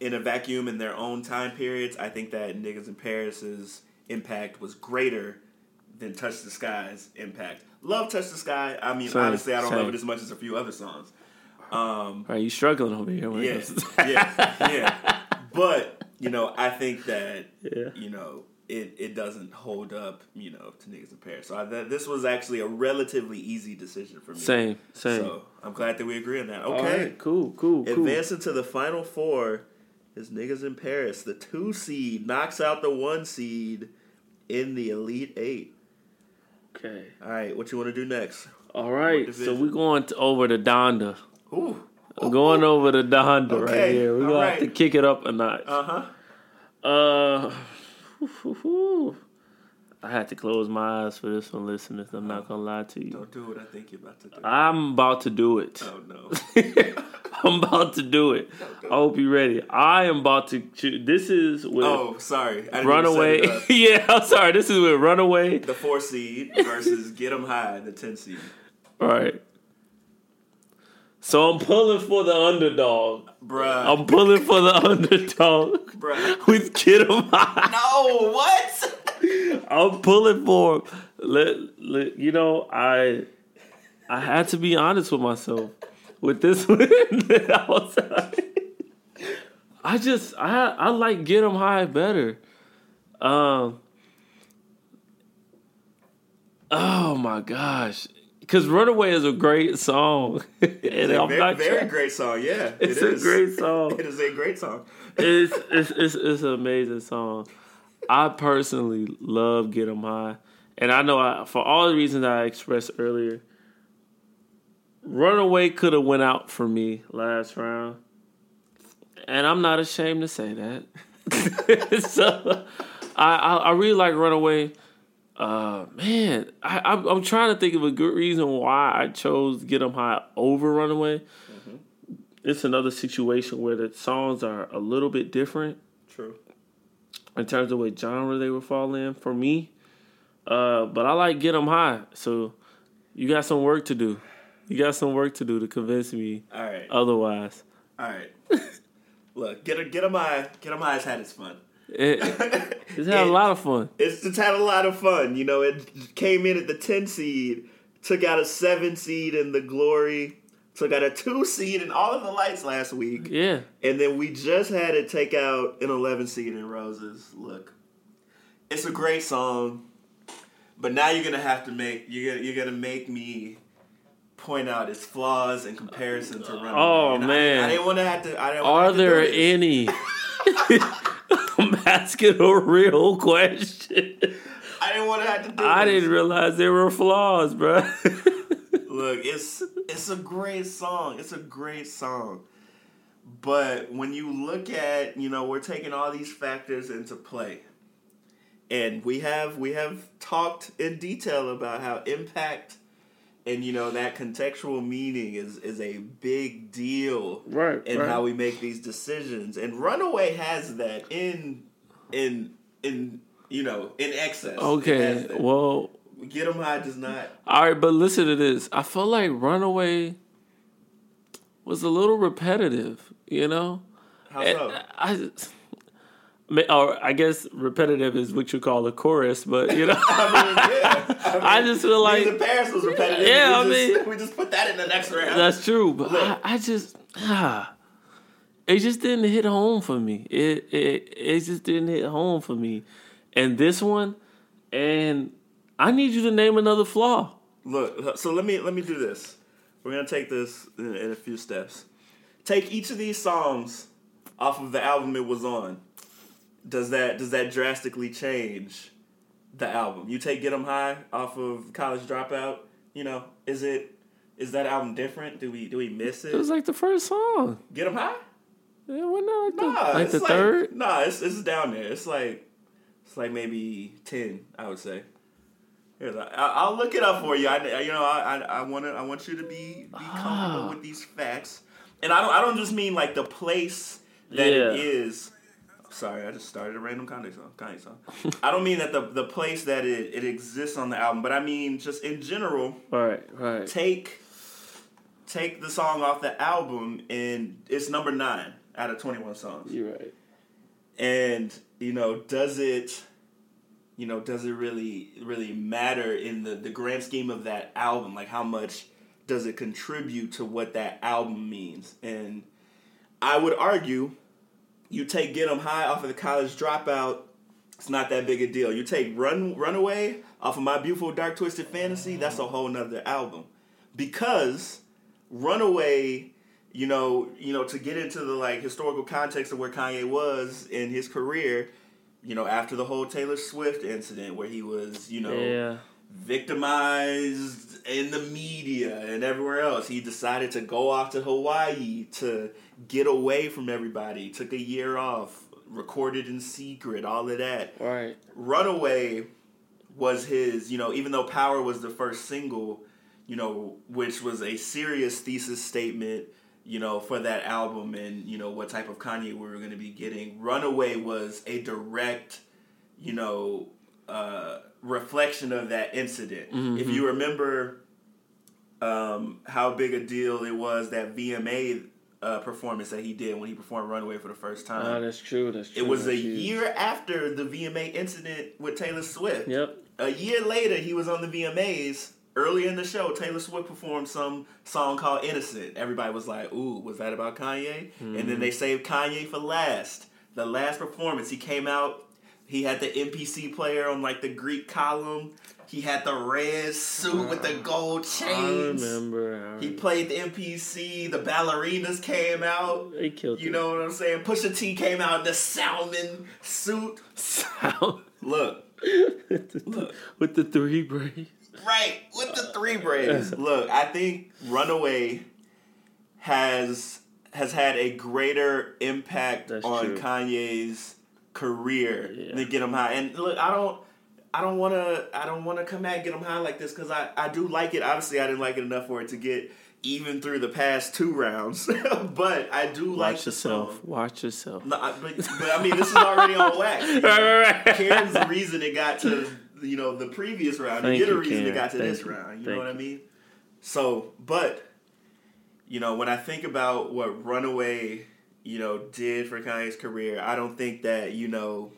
in a vacuum in their own time periods, I think that Niggas in Paris's impact was greater than Touch the Sky's impact. Love Touch the Sky. I mean, Same, honestly, I don't love it as much as a few other songs. Um, Are you struggling over here? it Yeah, yeah, yeah. But you know, I think that Yeah. you know it, it doesn't hold up. You know, to niggas in Paris. So I, th- this was actually a relatively easy decision for me. Same, same. So I'm glad that we agree on that. Okay, right, cool, cool, cool. advancing to the final four is niggas in Paris. The two seed knocks out the one seed in the elite eight. Okay. All right, what you want to do next? All right. So we're going to, over to Donda. Ooh. We're going over to Donda right here. We're all gonna have right. to kick it up a notch. Uh huh. I had to close my eyes for this one, listeners. I'm not gonna lie to you. Don't do what I think you're about to do. I'm about to do it. oh no. I'm about to do it. I hope you're ready. I am about to. Choose. This is with Oh, sorry. I didn't even Runaway. set it up. yeah, I'm sorry. This is with Runaway. The four seed versus Get 'em High, the ten seed. All right. So I'm pulling for the underdog. Bruh. I'm pulling for the underdog Bruh. with Kid 'em High. No, what? I'm pulling for. Let, let you know I I had to be honest with myself with this one. I, was- I just I I like Get 'em High better. Um. Oh my gosh, because Runaway is a great song. and It's a I'm very, not very trying- great song. Yeah, It's it a is. great song. It is a great song. it's, it's it's it's an amazing song. I personally love Get 'Em High, and I know I, for all the reasons I expressed earlier, Runaway could have went out for me last round, and I'm not ashamed to say that. so I, I I really like Runaway. Uh, man, I, I'm, I'm trying to think of a good reason why I chose Get 'Em High over Runaway. It's another situation where the songs are a little bit different True. in terms of what genre they would fall in for me. Uh, but I like Get 'Em High, so you got some work to do. You got some work to do to convince me All right. otherwise. All right. Look, get a get 'em high. Get 'em high has had its fun. It, it's had a lot of fun. It's, it's had a lot of fun. You know, it came in at the 10 seed, took out a 7 seed in the Glory, took out a 2 seed in all of the lights last week. Yeah, And then we just had it take out an 11 seed in Roses. Look, it's a great song, but now you're gonna have to make you're gonna you're gonna make me point out its flaws in comparison to Runaway. Oh, And man. I, didn't want to have to. I didn't are to there any? Asking a real question. I didn't want to have to do. I this. didn't realize there were flaws, bro. Look, it's it's a great song. It's a great song. But when you look at, you know, we're taking all these factors into play. And we have we have talked in detail about how impact and you know that contextual meaning is is a big deal Right, in right. how we make these decisions. And Runaway has that in in in you know, in excess. Okay, that. well, Get 'em high does not All right, but listen to this. I feel like Runaway was a little repetitive, you know? how so? I, I, or I guess repetitive is what you call a chorus, but you know, I mean, yeah. I, mean, I just feel like Music Paris was repetitive. Yeah, we I just, mean- we just put that in the next round. that's true. But I, I just, ah, it just didn't hit home for me. It, it, it just didn't hit home for me. And this one, and I need you to name another flaw. Look, so let me let me do this. We're gonna take this in, in a few steps. Take each of these songs off of the album it was on. Does that does that drastically change the album? You take Get 'Em High off of College Dropout. You know, is it is that album different? Do we do we miss it? It was like the first song. Get 'Em High? It wasn't like the, like the third. Nah, it's it's down there. It's like it's like maybe ten, I would say. Here's, I, I'll look it up for you. I, you know, I, I, I want to, I want you to be, be Ah. comfortable with these facts, and I don't, I don't just mean like the place that Yeah. it is. Sorry, I just started a random Kanye song. Kanye song. I don't mean that the the place that it, it exists on the album, but I mean just in general. Right, right. Take take the song off the album, and it's number nine out of twenty one songs. You're right. and you know does it you know does it really really matter in the the grand scheme of that album? Like how much does it contribute to what that album means? And i would argue you take get 'em high off of the college dropout it's not that big a deal. You take run runaway off of my beautiful dark twisted fantasy that's a whole nother album. Because runaway you know, you know, to get into the like historical context of where Kanye was in his career, you know, after the whole Taylor Swift incident where he was, you know, Yeah. victimized in the media and everywhere else, he decided to go off to Hawaii to get away from everybody. Took a year off, recorded in secret, all of that. Right. Runaway was his, you know, even though Power was the first single, you know, which was a serious thesis statement, you know, for that album and, you know, what type of Kanye we were going to be getting. Runaway was a direct, you know, uh, reflection of that incident. If you remember um, how big a deal it was that VMA uh, performance that he did when he performed Runaway for the first time. Ah, that's true. That's true. It was a huge. year after the VMA incident with Taylor Swift. Yep. A year later, he was on the VMAs. Earlier in the show, Taylor Swift performed some song called "Innocent." Everybody was like, "Ooh, was that about Kanye?" And then they mm. saved Kanye for last. The last performance, he came out He had the MPC player on like the Greek column. He had the red suit with the gold chains. I remember. He played the MPC. The ballerinas came out. They killed You it. know what I'm saying? Pusha T came out in the salmon suit. Sound Look, look, with the three braids. Right with the three uh, braids. Look, I think Runaway has has had a greater impact That's on true. Kanye's career Yeah. than Get Him High. And look, I don't. I don't want to. I don't want to come at Get Him High like this because I, I do like it. Obviously, I didn't like it enough for it to get even through the past two rounds, but I do like Watch the yourself. song. Watch yourself. No, I- but, but I mean, this is already on wax. Right, right, right. Karen's the reason it got to you know the previous round. Thank and you, the reason Karen. it got to Thank this you. round. You Thank know what I mean? So, but you know, when I think about what Runaway, you know, did for Kanye's career, I don't think that you know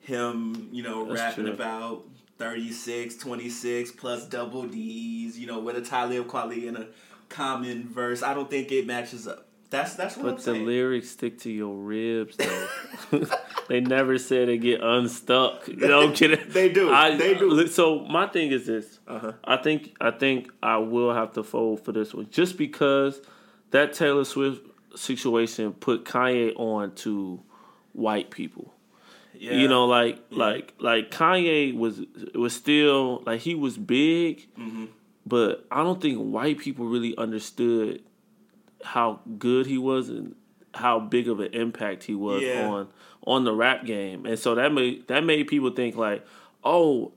him, you know, That's rapping true. about 36, 26 plus double D's, you know, with a Talib Kweli in a Common verse. I don't think it matches up. That's that's what I'm But the saying. lyrics stick to your ribs, though. they never said they get unstuck. You know, I'm kidding. They do. I, They do. So my thing is this. Uh-huh. I think I think I will have to fold for this one, just because that Taylor Swift situation put Kanye on to white people. Yeah. You know, like like like Kanye was was still like he was big, Mm-hmm. but I don't think white people really understood how good he was and how big of an impact he was Yeah. on on the rap game. And so that made that made people think like, oh,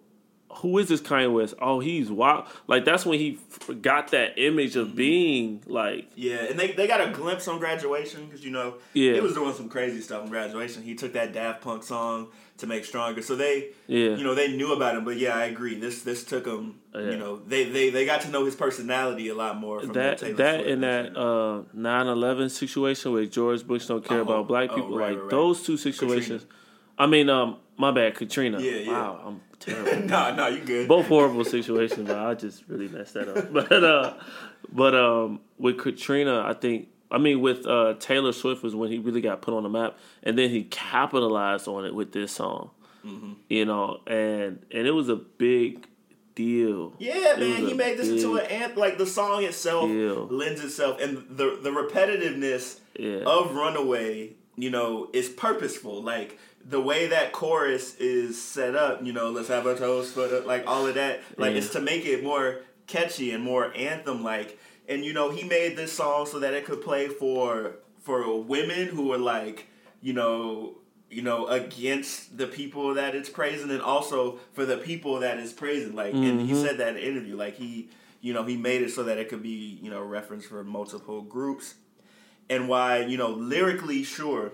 who is this Kanye West? Oh, he's wild. Like that's when he got that image Mm-hmm. of being like Yeah, and they, they got a glimpse on graduation because you know Yeah. he was doing some crazy stuff on graduation. He took that Daft Punk song to make stronger, so they Yeah. you know they knew about him. But yeah, I agree. This this took him. Yeah. You know they, they they got to know his personality a lot more. From that that Swift and that uh 9-11 situation where George Bush don't care Oh, about black oh, people. right, like right, right. those two situations. I mean, um, my bad, Katrina. Yeah, yeah. Wow, I'm terrible. no, no, you good. both horrible situations, but I just really messed that up. But uh, but um, with Katrina, I think I mean with uh, Taylor Swift was when he really got put on the map, and then he capitalized on it with this song. Mm-hmm. You know, and and it was a big deal. Yeah, man, he made this into an anthem. Like the song itself deal. lends itself, and the the repetitiveness Yeah. of "Runaway," you know, is purposeful. Like the way that chorus is set up, you know, let's have a toast for the, like all of that. Like Yeah. it's to make it more catchy and more anthem like. And you know, he made this song so that it could play for for women who are like, you know, you know, against the people that it's praising, and also for the people that it's praising. Like, and he mm-hmm. said that in an interview. Like he, you know, he made it so that it could be, you know, reference for multiple groups, and why, you know, lyrically, sure,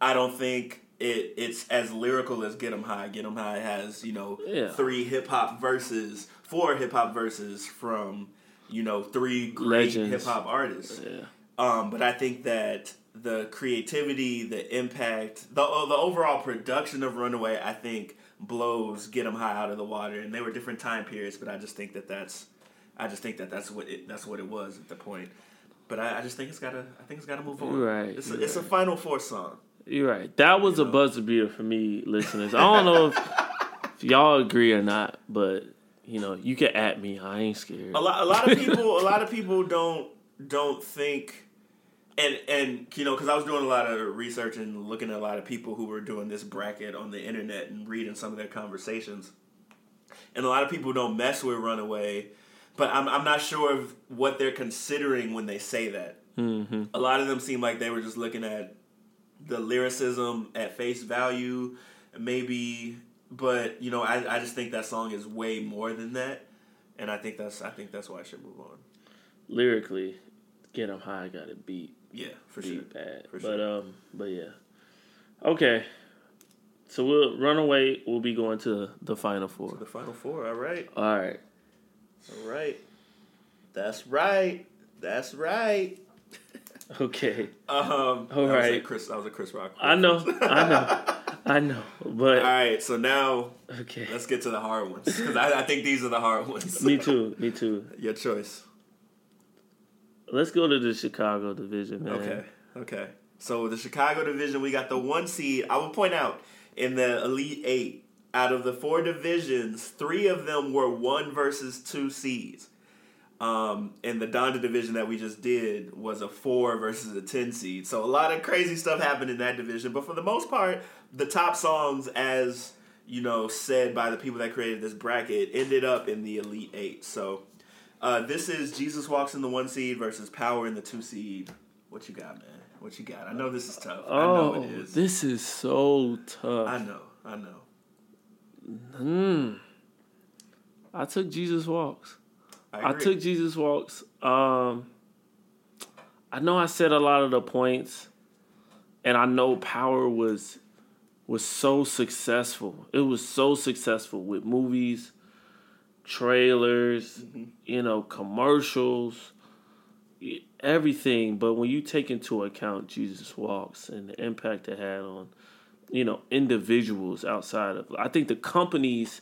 I don't think it it's as lyrical as Get 'Em High. Get 'Em High has, you know, Yeah. three hip hop verses, four hip hop verses from, you know, three great hip hop artists. Yeah. Um, but I think that the creativity, the impact, the uh, the overall production of Runaway, I think blows get Get 'Em High out of the water. And they were different time periods, but I just think that that's, I just think that that's what it that's what it was at the point. But I, I just think it's gotta, I think it's gotta move on. Right, It's a, you're it's a Final Four song. You're right. That was a buzzer beater for me, listeners. I don't know if, if y'all agree or not, but you know, you can at me. I ain't scared. A lot, a lot of people, a lot of people don't don't think, and and you know, because I was doing a lot of research and looking at a lot of people who were doing this bracket on the internet and reading some of their conversations, and a lot of people don't mess with Runaway, but I'm I'm not sure of what they're considering when they say that. Mm-hmm. A lot of them seem like they were just looking at the lyricism at face value, maybe. But you know, I, I just think that song is way more than that, and I think that's I think that's why I should move on. Lyrically, get 'em high. Got it beat. Yeah, for sure. beat bad. For but sure. um, but yeah. Okay. So we'll runaway. We'll be going to the final four. The final four. All right. All right. All right. That's right. That's right. Okay. Um. All a. Chris. That was a Chris Rock. I know. I know. I know. But All right. So now okay. let's get to the hard ones because I, I think these are the hard ones. Me too. Me too. Your choice. Let's go to the Chicago division, man. Okay. Okay. So the Chicago division, we got the one seed. I will point out in the Elite Eight, out of the four divisions, three of them were one versus two seeds. Um, and the Donda division that we just did was a four versus a ten seed. So a lot of crazy stuff happened in that division. But for the most part, the top songs, as you know, said by the people that created this bracket, ended up in the Elite Eight. So uh, this is Jesus Walks in the one seed versus Power in the two seed. What you got, man? What you got? I know this is tough. I know Oh, it is. this is so tough. I know. I know. Hmm. I took Jesus Walks. I, agree. took Jesus Walks. Um, I know I said a lot of the points, and I know Power was was so successful. It was so successful with movies, trailers, Mm-hmm. you know, commercials, everything. But when you take into account Jesus Walks and the impact it had on, you know, individuals outside of, I think the companies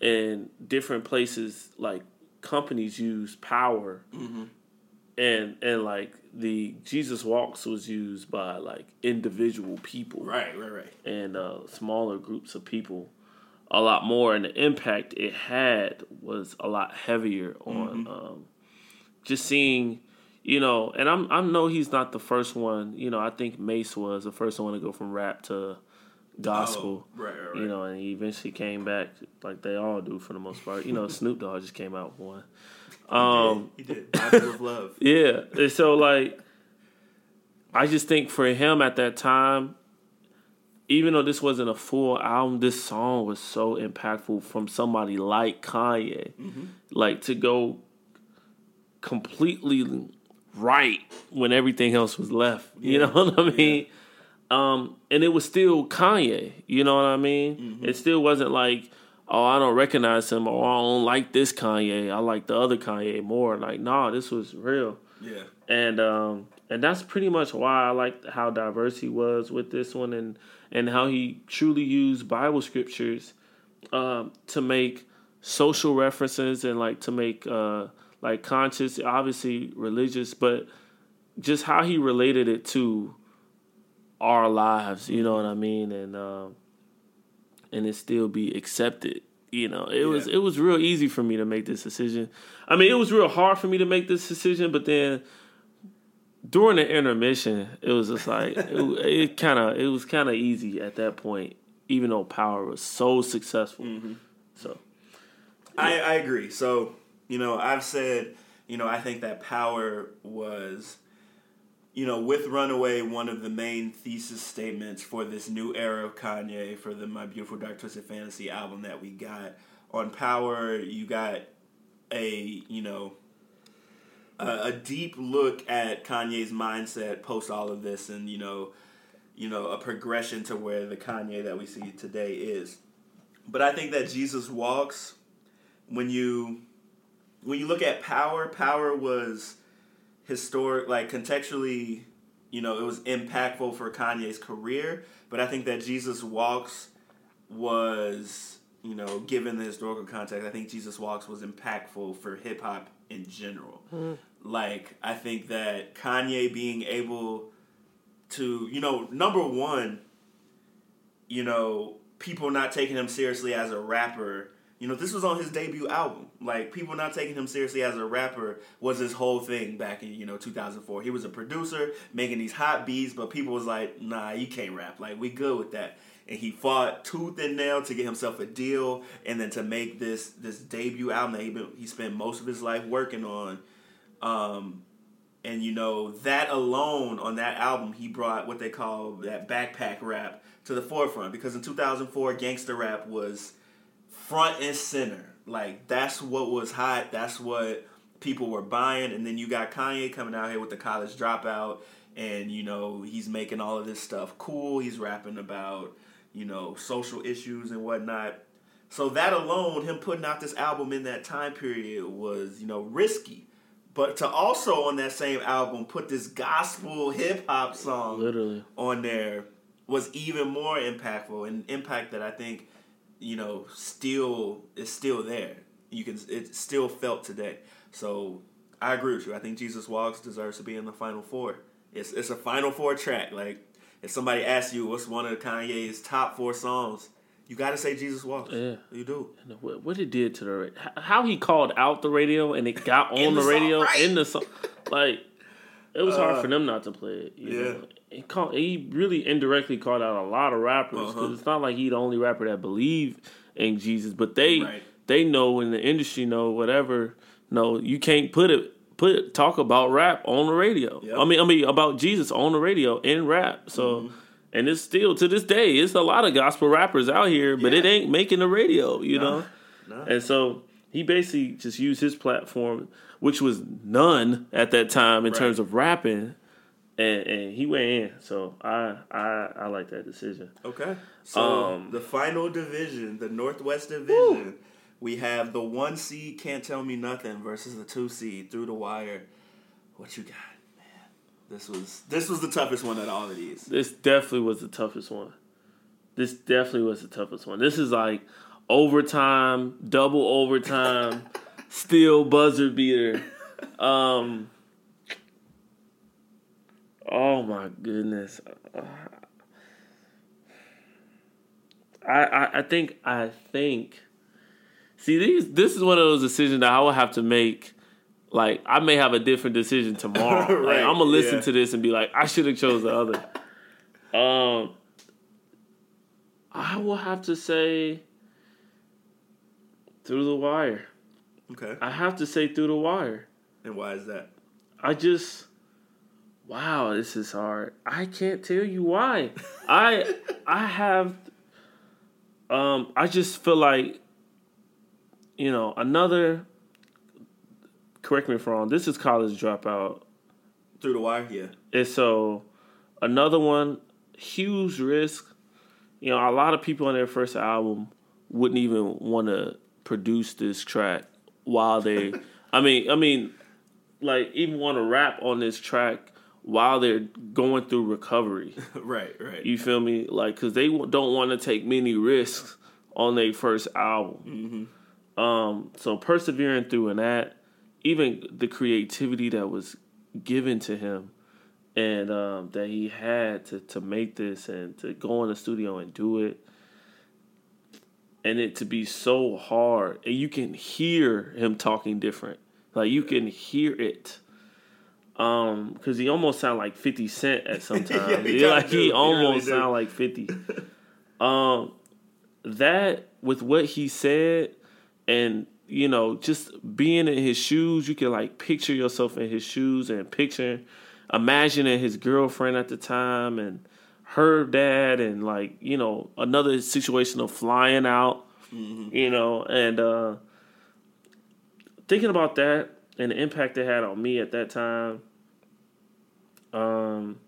and different places, like companies use power, and and like the Jesus Walks was used by like individual people, Right, right, right. and uh, smaller groups of people a lot more. And the impact it had was a lot heavier on um, just seeing you know and I'm I know he's not the first one. You know I think Mase was the first one to go from rap to gospel Oh, right, right, you know and he eventually came back like they all do for the most part you know Snoop Dogg just came out one um he did. Bible of Love. yeah. And so like I just think for him at that time, even though this wasn't a full album, this song was so impactful from somebody like Kanye. Like to go completely right when everything else was left. You know what I mean? Um, and it was still Kanye. You know what I mean? It still wasn't like, oh, I don't recognize him or I don't like this Kanye. I like the other Kanye more. Like, nah, this was real. Yeah. And um, and that's pretty much why I liked how diverse he was with this one, and and how he truly used Bible scriptures um, to make social references and like to make uh, like conscious, obviously religious, but just how he related it to our lives. You know what I mean? And um, and it still be accepted. You know, it was it was real easy for me to make this decision. I mean, it was real hard for me to make this decision, but then during the intermission, it was just like it, it kind of it was kind of easy at that point, even though Power was so successful. So I, I agree. So, you know, I've said, you know, I think that Power was, you know, with Runaway, one of the main thesis statements for this new era of Kanye, for the My Beautiful Dark Twisted Fantasy album that we got. On Power, you got a, you know, a, a deep look at Kanye's mindset post all of this and, you know, you know, a progression to where the Kanye that we see today is. But I think that Jesus Walks when you when you look at power, power was historic, like contextually, you know, it was impactful for Kanye's career. But I think that Jesus Walks was, you know, given the historical context, I think Jesus Walks was impactful for hip hop in general. Mm-hmm. Like, I think that Kanye being able to, you know, number one, you know, people not taking him seriously as a rapper. You know, this was on his debut album. Like, people not taking him seriously as a rapper was his whole thing back in, you know, 2004. He was a producer making these hot beats, but people was like, nah, you can't rap. Like, we good with that. And he fought tooth and nail to get himself a deal and then to make this this debut album that he, been, he spent most of his life working on. Um, and you know that alone on that album, he brought what they call that backpack rap to the forefront because in 2004, gangster rap was front and center. Like that's what was hot. That's what people were buying. And then you got Kanye coming out here with the college dropout, and you know he's making all of this stuff cool. He's rapping about you know social issues and whatnot. So that alone, him putting out this album in that time period was you know risky. But to also on that same album put this gospel hip hop song literally, on there was even more impactful and impact that I think you know still is still there. You can it's still felt today. So I agree with you. I think Jesus Walks deserves to be in the final four. It's it's a final four track. Like if somebody asks you what's one of Kanye's top four songs, you got to say Jesus Walks. Yeah. you do. And What, what it did to the ra- how he called out the radio and it got on the the, song, radio right? in the song, like it was hard for them not to play it. You Uh, yeah. know? He called, he really indirectly called out a lot of rappers because Uh-huh. it's not like he the only rapper that believe in Jesus, but they Right. they know in the industry know whatever. No, you can't put it put talk about rap on the radio. Yep. I mean, I mean about Jesus on the radio in rap. So. Mm-hmm. And it's still to this day, it's a lot of gospel rappers out here, but it ain't making the radio, you Nah. know. Nah. And so he basically just used his platform, which was none at that time in Right. terms of rapping, and, and he went in. So I I I like that decision. Okay. So Um, the final division, the Northwest Division, we have the one seed can't tell me nothing versus the two seed through the wire. What you got, man? This was this was the toughest one out of all of these. This definitely was the toughest one. This definitely was the toughest one. This is like overtime, double overtime, still buzzer beater. Um. Oh my goodness. I, I I think I think. See these. This is one of those decisions that I will have to make. Like I may have a different decision tomorrow. Like, I'm gonna listen yeah. to this and be like, I should have chose the other. Um, I will have to say through the wire. Okay. I have to say through the wire. And why is that? I just wow, this is hard. I can't tell you why. I I have um I just feel like you know, another correct me if I'm wrong, this is college dropout. Through the wire, yeah. And so another one, huge risk. You know, a lot of people on their first album wouldn't even want to produce this track while they I mean, I mean like even want to rap on this track while they're going through recovery. right, right. You feel me? Like cuz they don't want to take many risks on their first album. Um so persevering through and that even the creativity that was given to him and um, that he had to, to make this and to go in the studio and do it and it to be so hard and you can hear him talking different like you can hear it um because he almost sound like 50 cent at some time. Yeah, he like do. he He almost really sound like 50 um that with what he said and you know just being in his shoes you can like picture yourself in his shoes and picture imagining his girlfriend at the time and her dad and like you know another situation of flying out you know and uh thinking about that and the impact it had on me at that time um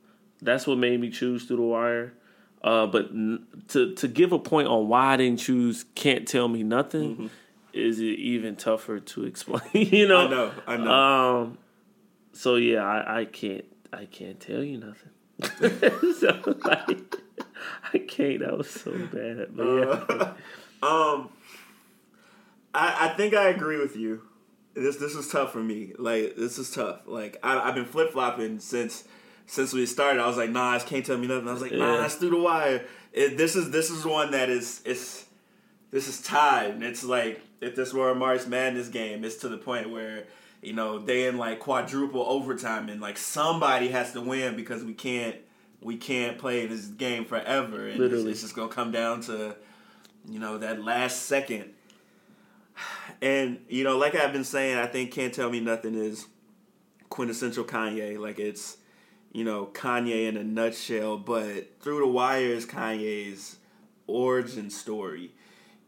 that's what made me choose through the wire uh, but n- to to give a point on why I didn't choose "Can't Tell Me Nothing" is it even tougher to explain. you know, I know, I know. Um, so yeah, I, I can't I can't tell you nothing. so like, I can't. That was so bad, but yeah. Um, I, I think I agree with you. This this is tough for me. Like this is tough. Like I, I've been flip flopping since since we started. I was like, nah, it can't tell me nothing. I was like, nah, Yeah. it's through the wire. It, this is this is one that is it's this is tied. And it's like if this were a March Madness game, it's to the point where you know they in like quadruple overtime and like somebody has to win because we can't we can't play this game forever. And it's, it's just gonna come down to you know that last second. And you know, like I've been saying, I think "Can't Tell Me Nothing" is quintessential Kanye. Like it's you know Kanye in a nutshell. But "Through the Wire" is Kanye's origin story.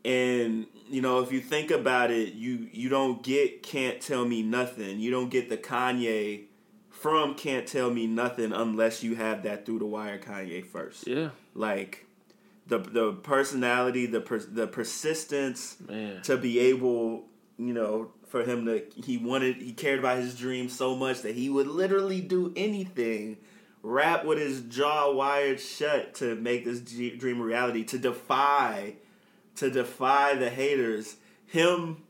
And you know, if you think about it, you you don't get "Can't Tell Me Nothing." You don't get the Kanye from "Can't Tell Me Nothing" unless you have that "Through the Wire" Kanye first yeah, like the the personality, the per, the persistence man. to be able, you know, for him to he wanted he cared about his dream so much that he would literally do anything, rap with his jaw wired shut to make this g- dream a reality, to defy, to defy the haters. Him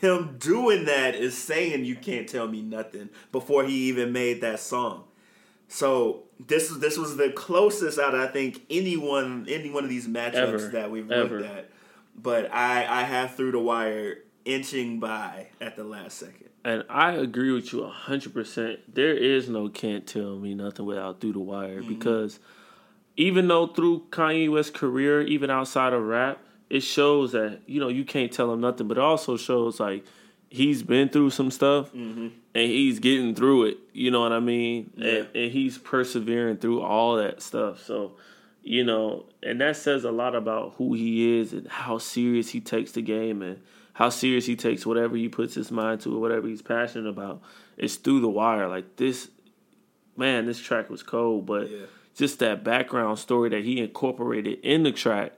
him doing that is saying you can't tell me nothing before he even made that song. So this this was the closest out I think anyone any one of these matchups Ever. that we've Ever. looked at. But I I have through the wire inching by at the last second. And I agree with you hundred percent. There is no can't tell me nothing without through the wire Mm-hmm. because even though through Kanye West's career, even outside of rap, it shows that you know you can't tell him nothing. But it also shows like he's been through some stuff Mm-hmm. and he's getting through it. You know what I mean? Yeah. And, and he's persevering through all that stuff. So you know, and that says a lot about who he is and how serious he takes the game and how serious he takes whatever he puts his mind to or whatever he's passionate about. It's through the wire. Like this, man, this track was cold, but Yeah. just that background story that he incorporated in the track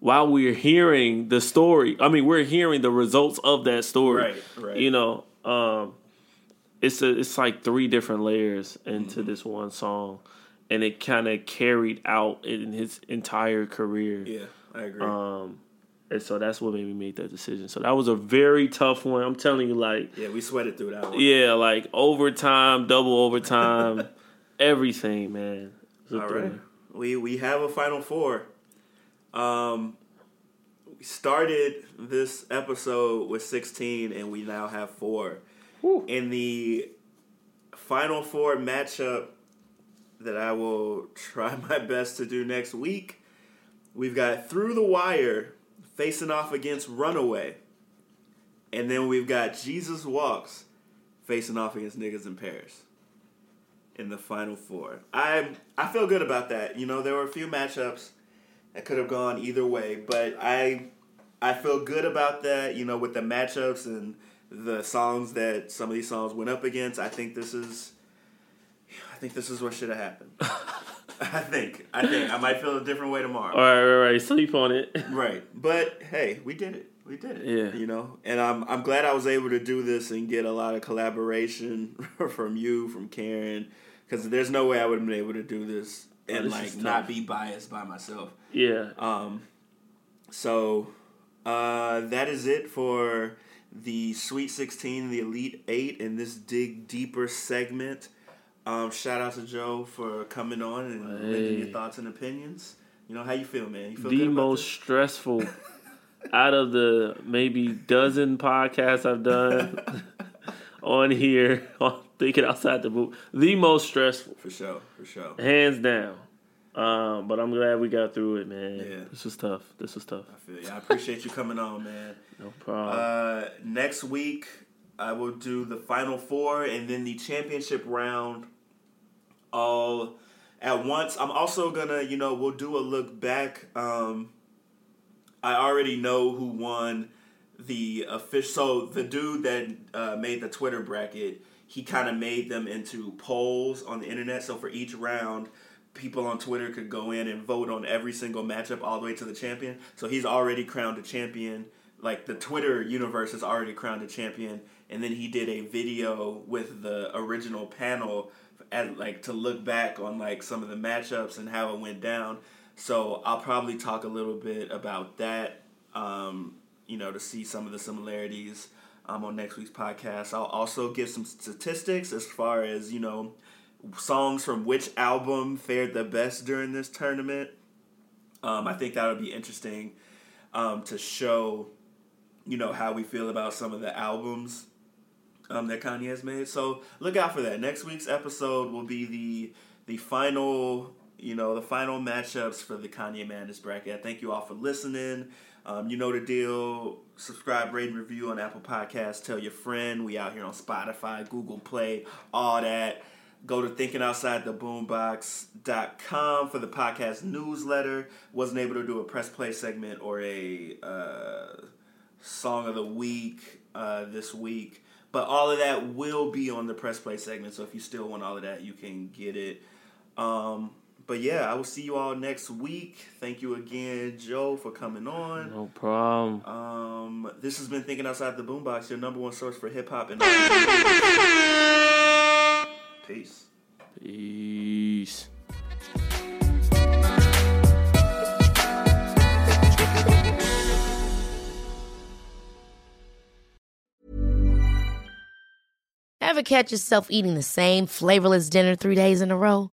while we're hearing the story. I mean, we're hearing the results of that story. Right, right. You know, um, it's a, it's like three different layers into this one song, and it kind of carried out in his entire career. Yeah, I agree. Um, and so that's what made me make that decision. So that was a very tough one. I'm telling you, like, yeah, we sweated through that one. yeah, like overtime, double overtime, everything, man. It was a All right. We we have a final four. Um we started this episode with 16 and we now have 4. Whew. In the final four matchup that I will try my best to do next week, we've got Through the Wire facing off against Runaway. And then we've got Jesus Walks facing off against Niggas in Paris in the final four. I I feel good about that. You know, there were a few matchups that could have gone either way, but I I feel good about that. You know, with the matchups and the songs that some of these songs went up against. I think this is I think this is what should have happened. I think I think I might feel a different way tomorrow. All right, right, right. Sleep on it. Right. But hey, we did it. We did it. Yeah. You know, and I'm I'm glad I was able to do this and get a lot of collaboration from you, from Karen, because there's no way I would have been able to do this and this like not be biased by myself. yeah. Um, so uh, that is it for the Sweet 16, the Elite Eight, in this dig deeper segment. Um, shout out to Joe for coming on and lending your thoughts and opinions. You know how you feel, man? You feel the most this? stressful out of the maybe dozen podcasts I've done on here on thinking outside the boot. The most stressful, For sure, for sure. hands down. Um, but I'm glad we got through it, man. Yeah. This was tough. This was tough. I feel you. I appreciate you coming on, man. No problem. Uh, next week, I will do the final four and then the championship round all at once. I'm also gonna, you know, we'll do a look back. Um, I already know who won the official. So the dude that uh, made the Twitter bracket, he kind of made them into polls on the internet. So for each round, people on Twitter could go in and vote on every single matchup all the way to the champion. So he's already crowned a champion. Like the Twitter universe has already crowned a champion, and then he did a video with the original panel at like to look back on like some of the matchups and how it went down. So I'll probably talk a little bit about that. Um, you know, to see some of the similarities um, on next week's podcast. I'll also give some statistics as far as you know songs from which album fared the best during this tournament. Um, I think that would be interesting um, to show, you know, how we feel about some of the albums um, that Kanye has made. So look out for that. Next week's episode will be the the final, you know, the final matchups for the Kanye Madness bracket. Thank you all for listening. Um, you know the deal. Subscribe, rate, and review on Apple Podcasts. Tell your friend. We out here on Spotify, Google Play, all that. Go to thinkingoutsidetheboombox.com for the podcast newsletter. Wasn't able to do a press play segment or a uh, song of the week uh, this week. But all of that will be on the press play segment. So if you still want all of that, you can get it. Um, but yeah, I will see you all next week. Thank you again, Joe, for coming on. no problem. Um, this has been Thinking Outside the Boombox, your number one source for hip hop and Peace. Peace. Ever catch yourself eating the same flavorless dinner three days in a row?